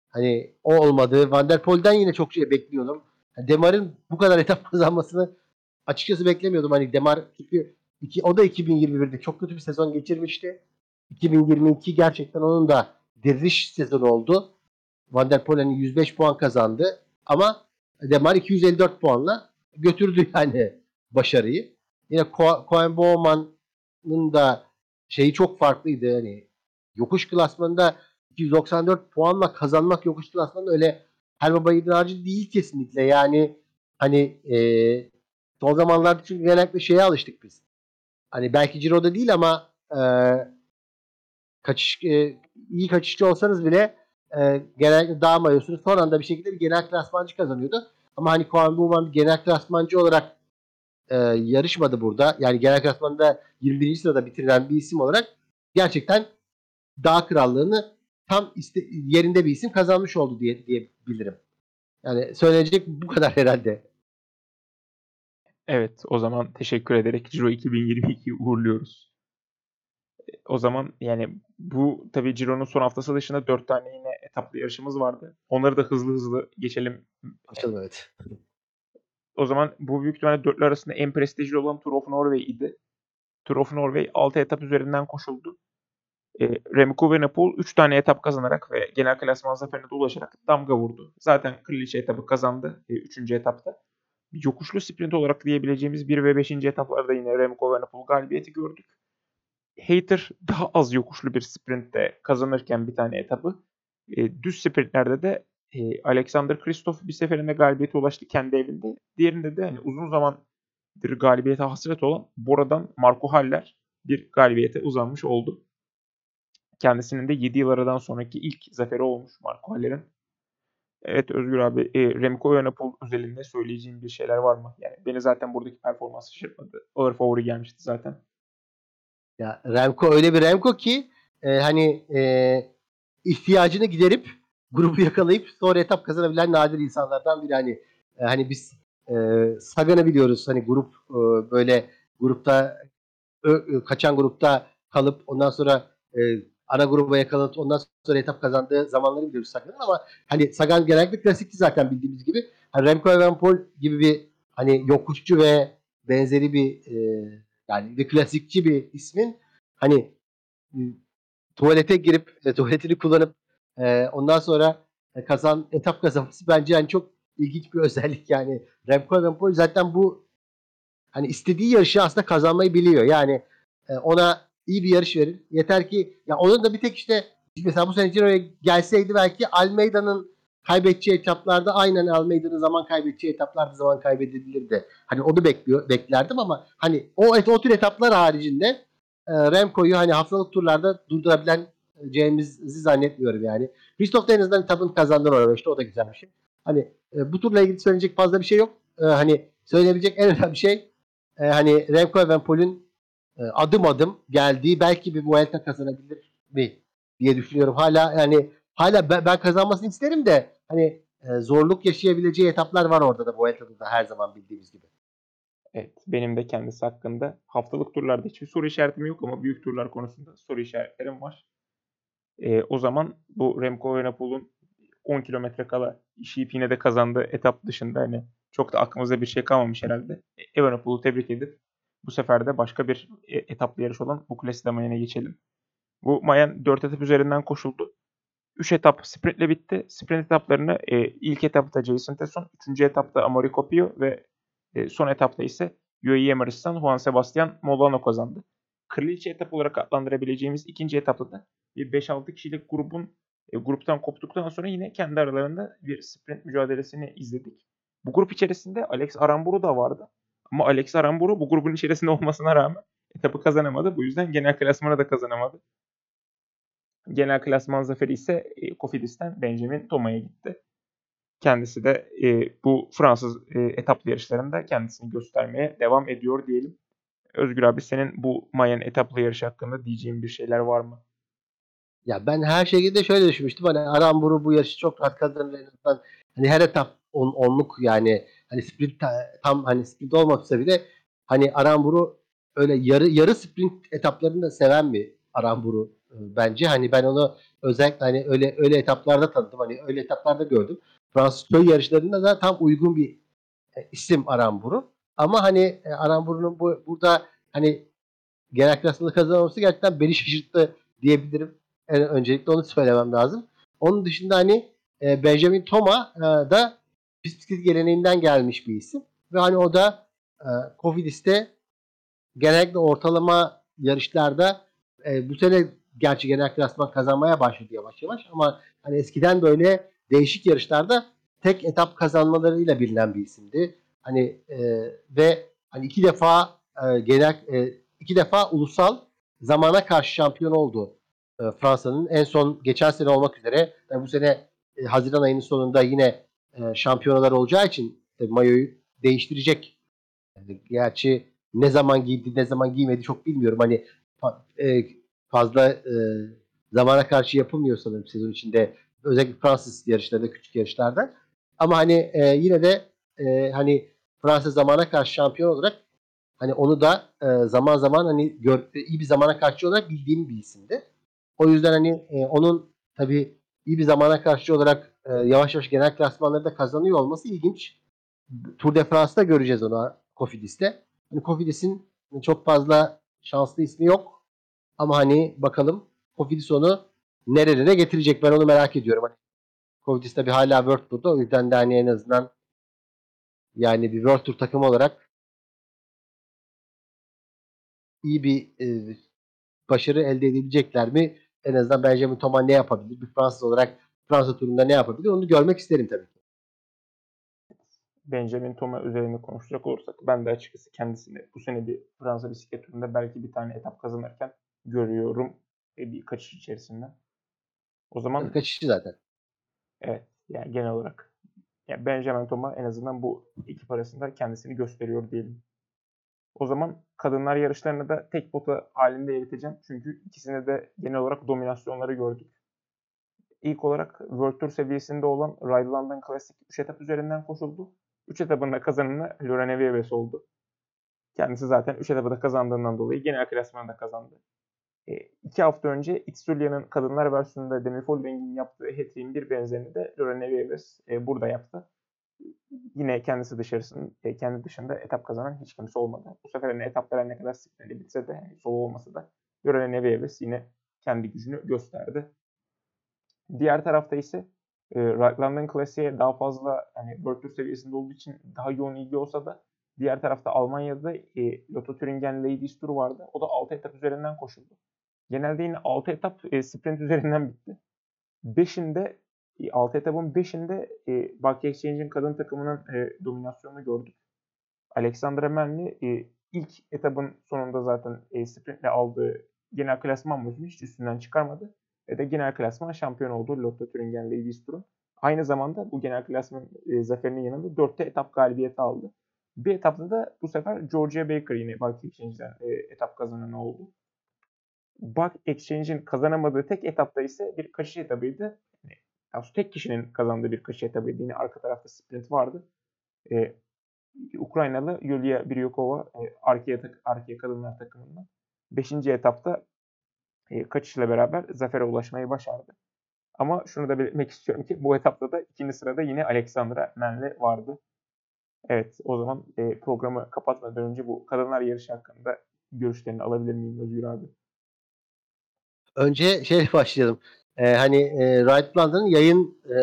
Hani o olmadı. Van der Poel'den yine çok şey bekliyordum. Demar'ın bu kadar etap kazanmasını açıkçası beklemiyordum. Hani Demar çünkü iki, o da 2021'de çok kötü bir sezon geçirmişti. 2022 gerçekten onun da diriliş sezonu oldu. Van der Poel 105 puan kazandı. Ama Demar 254 puanla götürdü yani başarıyı. Yine Cohen Bowman'ın da şeyi çok farklıydı. Hani yokuş klasmanında 294 puanla kazanmak yokuş klasmanında öyle her baba idrarcı değil kesinlikle. Yani hani e, son zamanlarda çünkü genellikle şeye alıştık biz. Hani belki Ciro'da değil ama e, kaçış e, iyi kaçışçı olsanız bile e, genellikle dağ mayosunu son anda bir şekilde bir genel klasmancı kazanıyordu. Ama hani Koan Buman bir genel klasmancı olarak e, yarışmadı burada. Yani genel klasmanda 21. sırada bitiren bir isim olarak gerçekten dağ krallığını tam iste, yerinde bir isim kazanmış oldu diye diyebilirim. Yani söyleyecek bu kadar herhalde. Evet o zaman teşekkür ederek Ciro 2022'yi uğurluyoruz. O zaman yani bu tabii Ciro'nun son haftası dışında 4 tane yine etaplı yarışımız vardı. Onları da hızlı hızlı geçelim. Açalım evet. O zaman bu büyük ihtimalle dörtlü arasında en prestijli olan Tour of Norway idi. Tour of Norway 6 etap üzerinden koşuldu. E, Remco Evenepoel 3 tane etap kazanarak ve genel klasman zaferine de ulaşarak damga vurdu. Zaten Kraliçe etabı kazandı 3. E, etapta. Yokuşlu sprint olarak diyebileceğimiz 1 ve 5. etaplarda yine Remco Evenepoel galibiyeti gördük. Hater daha az yokuşlu bir sprintte kazanırken bir tane etabı. E, düz sprintlerde de e, Alexander Kristoff bir seferinde galibiyete ulaştı kendi evinde. Diğerinde de hani uzun zamandır galibiyete hasret olan Bora'dan Marco Haller bir galibiyete uzanmış oldu. Kendisinin de 7 yıl aradan sonraki ilk zaferi olmuş Marco Haller'in. Evet Özgür abi, e, Remco Evenepoel özelinde söyleyeceğin bir şeyler var mı? Yani beni zaten buradaki performans şaşırtmadı. Ağır favori gelmişti zaten. Ya Remco öyle bir Remco ki e, hani e, ihtiyacını giderip grubu yakalayıp sonra etap kazanabilen nadir insanlardan biri. Hani e, hani biz e, Sagan'ı biliyoruz. Hani grup e, böyle grupta ö, kaçan grupta kalıp ondan sonra e, ana gruba yakalanıp ondan sonra etap kazandığı zamanları biliyoruz Sagan'ın ama hani Sagan genellikle klasikti zaten bildiğimiz gibi. Hani Remco Evenepoel gibi bir hani yokuşçu ve benzeri bir e, yani bir klasikçi bir ismin hani e, tuvalete girip e, tuvaletini kullanıp e, ondan sonra e, kazan etap kazanması bence yani çok ilginç bir özellik yani Remco Evenepoel zaten bu hani istediği yarışı aslında kazanmayı biliyor. Yani e, ona iyi bir yarış verin. Yeter ki ya onun da bir tek işte mesela bu sene Ciro'ya gelseydi belki Almeida'nın kaybedeceği etaplarda aynen Almeida'nın zaman kaybedeceği etaplarda zaman kaybedebilirdi. Hani onu bekliyor beklerdim ama hani o o tür etaplar haricinde e, Remco'yu hani haftalık turlarda durdurabilen James'i zannetmiyorum yani. Christoph en azından etabını kazandı orada işte o da güzel bir şey. Hani e, bu turla ilgili söyleyecek fazla bir şey yok. E, hani söyleyebilecek en önemli şey e, hani Remco Evenepoel'ün e, adım adım geldiği belki bir Vuelta kazanabilir mi diye düşünüyorum. Hala yani hala ben, kazanmasını isterim de hani e, zorluk yaşayabileceği etaplar var orada da Vuelta'da da her zaman bildiğimiz gibi. Evet, benim de kendisi hakkında haftalık turlarda hiçbir soru işaretim yok ama büyük turlar konusunda soru işaretlerim var. E, o zaman bu Remco Evenepoel'un 10 kilometre kala işi yine de kazandığı etap dışında hani çok da aklımızda bir şey kalmamış herhalde. E, Evenepoel'u tebrik edip bu sefer de başka bir e, etaplı yarış olan Bukulesi de Mayen'e geçelim. Bu Mayen 4 etap üzerinden koşuldu. 3 etap sprintle bitti. Sprint etaplarını e, ilk etapta Jason Tesson, 3. etapta Amori Copio ve e, son etapta ise UAE Emirates'tan Juan Sebastian Molano kazandı. Kraliçe etap olarak adlandırabileceğimiz ikinci etapta da bir 5-6 kişilik grubun e, gruptan koptuktan sonra yine kendi aralarında bir sprint mücadelesini izledik. Bu grup içerisinde Alex Aramburu da vardı. Ama Alex Aramburu bu grubun içerisinde olmasına rağmen etapı kazanamadı. Bu yüzden genel klasmanı da kazanamadı. Genel klasman zaferi ise e, Kofidis'ten Benjamin Toma'ya gitti. Kendisi de e, bu Fransız e, etaplı yarışlarında kendisini göstermeye devam ediyor diyelim. Özgür abi senin bu Mayen etaplı yarış hakkında diyeceğin bir şeyler var mı? Ya ben her şekilde şöyle düşünmüştüm. Hani Aramburu bu yarışı çok rahat kazanır en azından. Hani her etap on, onluk yani hani sprint tam hani sprint olmasa bile hani Aramburu öyle yarı yarı sprint etaplarını da seven bir Aramburu e, bence. Hani ben onu özellikle hani öyle öyle etaplarda tanıdım. Hani öyle etaplarda gördüm. Fransız köy yarışlarında da tam uygun bir e, isim Aramburu. Ama hani e, Aramburu'nun bu burada hani genel klasmanı kazanması gerçekten beni şaşırttı diyebilirim. En öncelikle onu söylemem lazım. Onun dışında hani Benjamin Toma da bisiklet geleneğinden gelmiş bir isim. Ve hani o da e, Cofidis'te genellikle ortalama yarışlarda e, bu sene gerçi genel klasman kazanmaya başladı yavaş yavaş ama hani eskiden böyle değişik yarışlarda tek etap kazanmalarıyla bilinen bir isimdi. Hani e, ve hani iki defa e, genel e, iki defa ulusal zamana karşı şampiyon oldu e, Fransa'nın. En son geçen sene olmak üzere yani bu sene e, Haziran ayının sonunda yine e, şampiyonalar olacağı için tabii mayoyu değiştirecek. Yani gerçi ne zaman giydi ne zaman giymedi çok bilmiyorum. Hani e, fazla e, zamana karşı yapılmıyor sanırım sezon içinde. Özellikle Fransız yarışlarda, küçük yarışlarda. Ama hani yine de hani Fransa zamana karşı şampiyon olarak hani onu da zaman zaman hani gör, iyi bir zamana karşı olarak bildiğim bir isimdi. O yüzden hani onun tabii iyi bir zamana karşı olarak e, yavaş yavaş genel klasmanları da kazanıyor olması ilginç. Tour de France'da göreceğiz onu Kofidis'te. Hani Kofidis'in çok fazla şanslı ismi yok. Ama hani bakalım Kofidis onu nerelere getirecek ben onu merak ediyorum. Hani Kofidis tabii hala World Tour'da o yüzden de hani en azından yani bir World Tour takımı olarak iyi bir e, başarı elde edebilecekler mi? En azından Benjamin Thomas ne yapabilir? Bir Fransız olarak Fransa turunda ne yapabilir? Onu görmek isterim tabii ki. Benjamin Thomas üzerine konuşacak olursak ben de açıkçası kendisini bu sene bir Fransa bisiklet turunda belki bir tane etap kazanırken görüyorum e, bir kaçış içerisinde. O zaman kaçışı zaten. Evet. Yani genel olarak yani Benjamin Thomas en azından bu ekip arasında kendisini gösteriyor diyelim. O zaman kadınlar yarışlarını da tek pota halinde eriteceğim. Çünkü ikisinde de genel olarak dominasyonları gördük. İlk olarak World Tour seviyesinde olan Ride London Classic 3 etap üzerinden koşuldu. 3 etapın da kazananı Lorena Vives oldu. Kendisi zaten 3 etapı da kazandığından dolayı genel klasmanı da kazandı. E, iki hafta önce Itzulia'nın kadınlar versiyonunda Demi Folwing'in yaptığı hat bir benzerini de Lorena Vives e, burada yaptı. Yine kendisi dışarısının, e, kendi dışında etap kazanan hiç kimse olmadı. Bu sefer ne etaplara ne kadar sıkıntı bitse de yani solo olmasa da Lorena Vives yine kendi gücünü gösterdi. Diğer tarafta ise e, London Classic'e daha fazla yani World Tour seviyesinde olduğu için daha yoğun ilgi olsa da diğer tarafta Almanya'da e, Lotto Thüringen Ladies Tour vardı. O da 6 etap üzerinden koşuldu. Genelde yine 6 etap e, sprint üzerinden bitti. 5'inde 6 etapın 5'inde e, Bucky Exchange'in kadın takımının e, dominasyonunu gördük. Alexandra Manley e, ilk etapın sonunda zaten e, sprintle aldığı genel klasman maçını hiç üstünden çıkarmadı. Ve de genel klasman şampiyon oldu Lotte Thüringen Ladies Tur'un. Aynı zamanda bu genel klasman e, zaferinin yanında 4'te etap galibiyeti aldı. Bir etapta da bu sefer Georgia Baker yine Buck Exchange'den e, etap kazananı oldu. Buck Exchange'in kazanamadığı tek etapta ise bir kaçış etabıydı. Yani, tek kişinin kazandığı bir kaçış etabıydı. Yine arka tarafta sprint vardı. E, Ukraynalı Yulia Biryukova e, arkaya, arkaya kadınlar takımından 5. etapta e, kaçışla beraber zafere ulaşmayı başardı. Ama şunu da belirtmek istiyorum ki bu etapta da ikinci sırada yine Alexandra Menle vardı. Evet o zaman e, programı kapatmadan önce bu kadınlar yarışı hakkında görüşlerini alabilir miyim Özgür abi? Önce şey başlayalım. Ee, hani e, Right London'ın yayın e,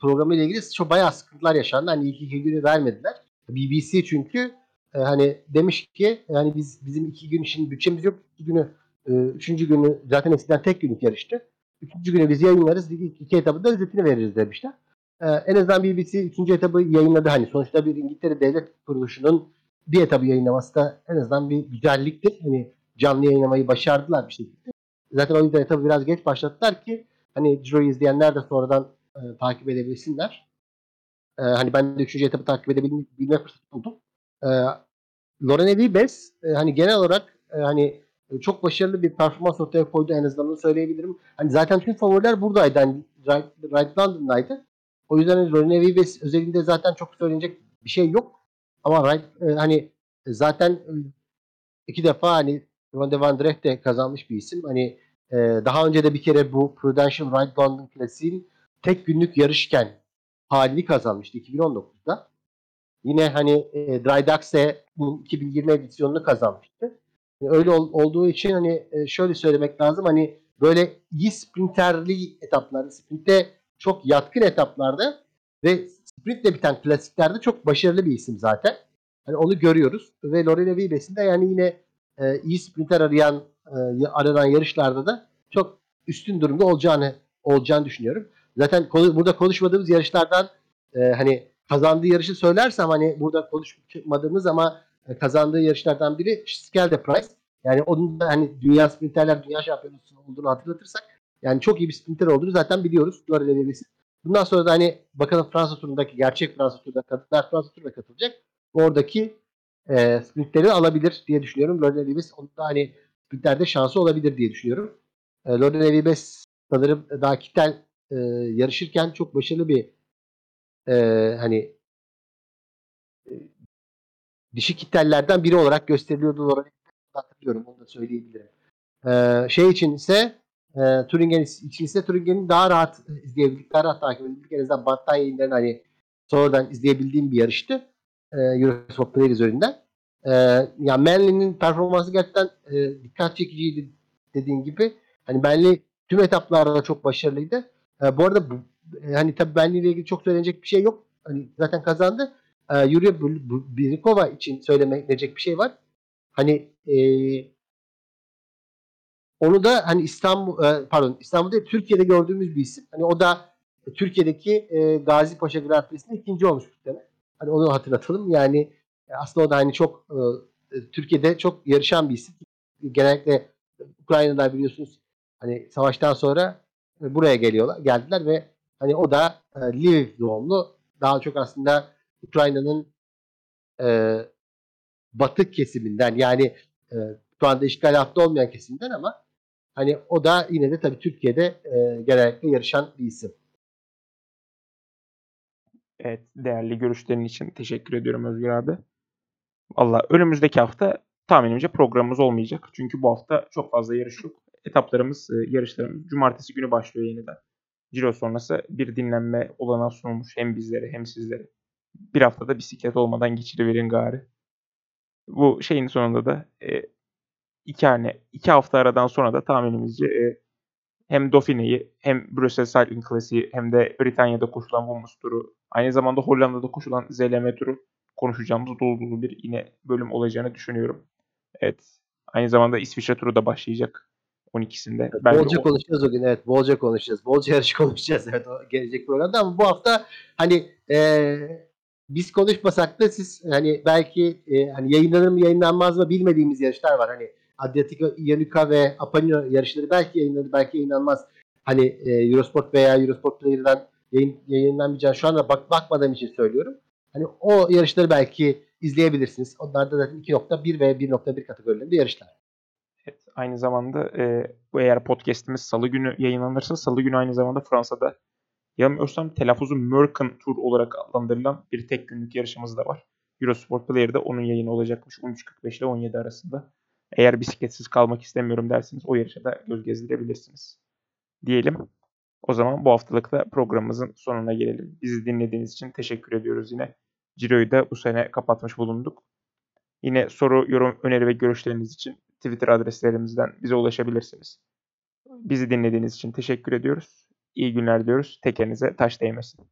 programı ile ilgili çok bayağı sıkıntılar yaşandı. Hani ilk iki günü vermediler. BBC çünkü e, hani demiş ki yani biz bizim iki gün için bütçemiz yok. İki günü e, üçüncü günü zaten eskiden tek günlük yarıştı. Üçüncü günü biz yayınlarız. İki, iki etabı da özetini veririz demişler. E, en azından BBC üçüncü etabı yayınladı. Hani sonuçta bir İngiltere devlet kuruluşunun bir etabı yayınlaması da en azından bir güzelliktir. Hani canlı yayınlamayı başardılar bir şekilde. Zaten o yüzden etabı biraz geç başlattılar ki hani Ciro'yu izleyenler de sonradan e, takip edebilsinler. E, hani ben de üçüncü etabı takip edebilme fırsatı buldum. E, Lorena Vibes e, hani genel olarak e, hani çok başarılı bir performans ortaya koydu en azından söyleyebilirim. Hani zaten tüm favoriler buradaydı. Hani Right, right London'daydı. O yüzden hani Lorena Vibes özelinde zaten çok söylenecek bir şey yok. Ama Right e, hani zaten e, iki defa hani Ronde van Drecht de kazanmış bir isim. Hani e, daha önce de bir kere bu Prudential Right London Klasiğin tek günlük yarışken halini kazanmıştı 2019'da. Yine hani e, Drydaxe 2020 edisyonunu kazanmıştı. Yani öyle ol, olduğu için hani e, şöyle söylemek lazım hani böyle iyi sprinterli etaplarda, sprintte çok yatkın etaplarda ve sprintle biten klasiklerde çok başarılı bir isim zaten. Hani onu görüyoruz ve Lorena Vibes'in de yani yine e, iyi sprinter arayan e, aranan yarışlarda da çok üstün durumda olacağını olacağını düşünüyorum. Zaten konu, burada konuşmadığımız yarışlardan e, hani kazandığı yarışı söylersem hani burada konuşmadığımız ama e, kazandığı yarışlardan biri Skelde Price. Yani onun da hani dünya sprinterler dünya şampiyonası olduğunu hatırlatırsak yani çok iyi bir sprinter olduğunu zaten biliyoruz. Lorena Davis'in. Bundan sonra da hani bakalım Fransa turundaki gerçek Fransa turunda kadınlar Fransa turuna katılacak. Oradaki e, sprintleri alabilir diye düşünüyorum. Lorena Davis onun da hani sprintlerde şansı olabilir diye düşünüyorum. E, Lorena Davis sanırım daha kitel e, yarışırken çok başarılı bir e, hani e, dişi kittellerden biri olarak gösteriliyordu Lorena hatırlıyorum onu da söyleyebilirim. E, şey için ise e, Turingen için ise Turingen'i daha rahat izleyebildik, daha rahat takip edebildik. En azından Battan yayınlarını hani sonradan izleyebildiğim bir yarıştı. E, Eurosport Player üzerinden. E, yani Manly'nin performansı gerçekten e, dikkat çekiciydi dediğin gibi. Hani Manly tüm etaplarda çok başarılıydı. E, bu arada bu, e, hani tabii Manly ile ilgili çok söylenecek bir şey yok. Hani zaten kazandı. E, Yuria Birikova için söylenecek bir şey var. Hani e, onu da hani İstanbul e, pardon İstanbul'da Türkiye'de gördüğümüz bir isim. Hani o da Türkiye'deki e, Gazi Paşa Grand Prix'sinde ikinci olmuş bir tane. Hani onu hatırlatalım. Yani e, aslında o da hani çok e, Türkiye'de çok yarışan bir isim. Genellikle Ukrayna'da biliyorsunuz hani savaştan sonra e, buraya geliyorlar, geldiler ve hani o da e, Lviv doğumlu. Daha çok aslında Ukrayna'nın e, batık kesiminden yani e, şu anda işgal altında olmayan kesimden ama hani o da yine de tabii Türkiye'de e, genellikle yarışan bir isim. Evet, değerli görüşlerin için teşekkür ediyorum Özgür abi. Valla önümüzdeki hafta tahminimce programımız olmayacak. Çünkü bu hafta çok fazla yarış yok. Etaplarımız, e, yarışlarımız cumartesi günü başlıyor yeniden. Ciro sonrası bir dinlenme olanağı sunulmuş hem bizlere hem sizlere. Bir haftada bisiklet olmadan geçiriverin gari. Bu şeyin sonunda da e, iki, hani, iki hafta aradan sonra da tahminimizce e, hem Dauphine'yi hem Brüssel Cycling Classic'i hem de Britanya'da koşulan Women's Tour'u aynı zamanda Hollanda'da koşulan ZLM Tour'u konuşacağımız dolu dolu bir yine bölüm olacağını düşünüyorum. Evet. Aynı zamanda İsviçre turu da başlayacak. 12'sinde. Evet, Bence bolca o- konuşacağız o gün evet. Bolca konuşacağız. Bolca yarış konuşacağız evet o gelecek programda ama bu hafta hani e, biz konuşmasak da siz hani belki e, hani yayınlanır mı yayınlanmaz mı bilmediğimiz yarışlar var. Hani Adriatico Ionica ve Apenino yarışları belki yayınlanır belki yayınlanmaz. Hani e, Eurosport veya Eurosport Player'dan yayın, yayınlanmayacağını şu anda bak, bakmadığım için söylüyorum. Hani o yarışları belki izleyebilirsiniz. Onlar da zaten 2.1 ve 1.1 kategorilerinde yarışlar. Evet, aynı zamanda e, eğer podcast'imiz salı günü yayınlanırsa salı günü aynı zamanda Fransa'da yanılmıyorsam telaffuzu Merkin Tour olarak adlandırılan bir tek günlük yarışımız da var. Eurosport Player'da onun yayını olacakmış 13.45 ile 17 arasında. Eğer bisikletsiz kalmak istemiyorum derseniz o yarışa da göz gezdirebilirsiniz. Diyelim. O zaman bu haftalık da programımızın sonuna gelelim. Bizi dinlediğiniz için teşekkür ediyoruz yine. Ciro'yu da bu sene kapatmış bulunduk. Yine soru, yorum, öneri ve görüşleriniz için Twitter adreslerimizden bize ulaşabilirsiniz. Bizi dinlediğiniz için teşekkür ediyoruz. İyi günler diyoruz. Tekerinize taş değmesin.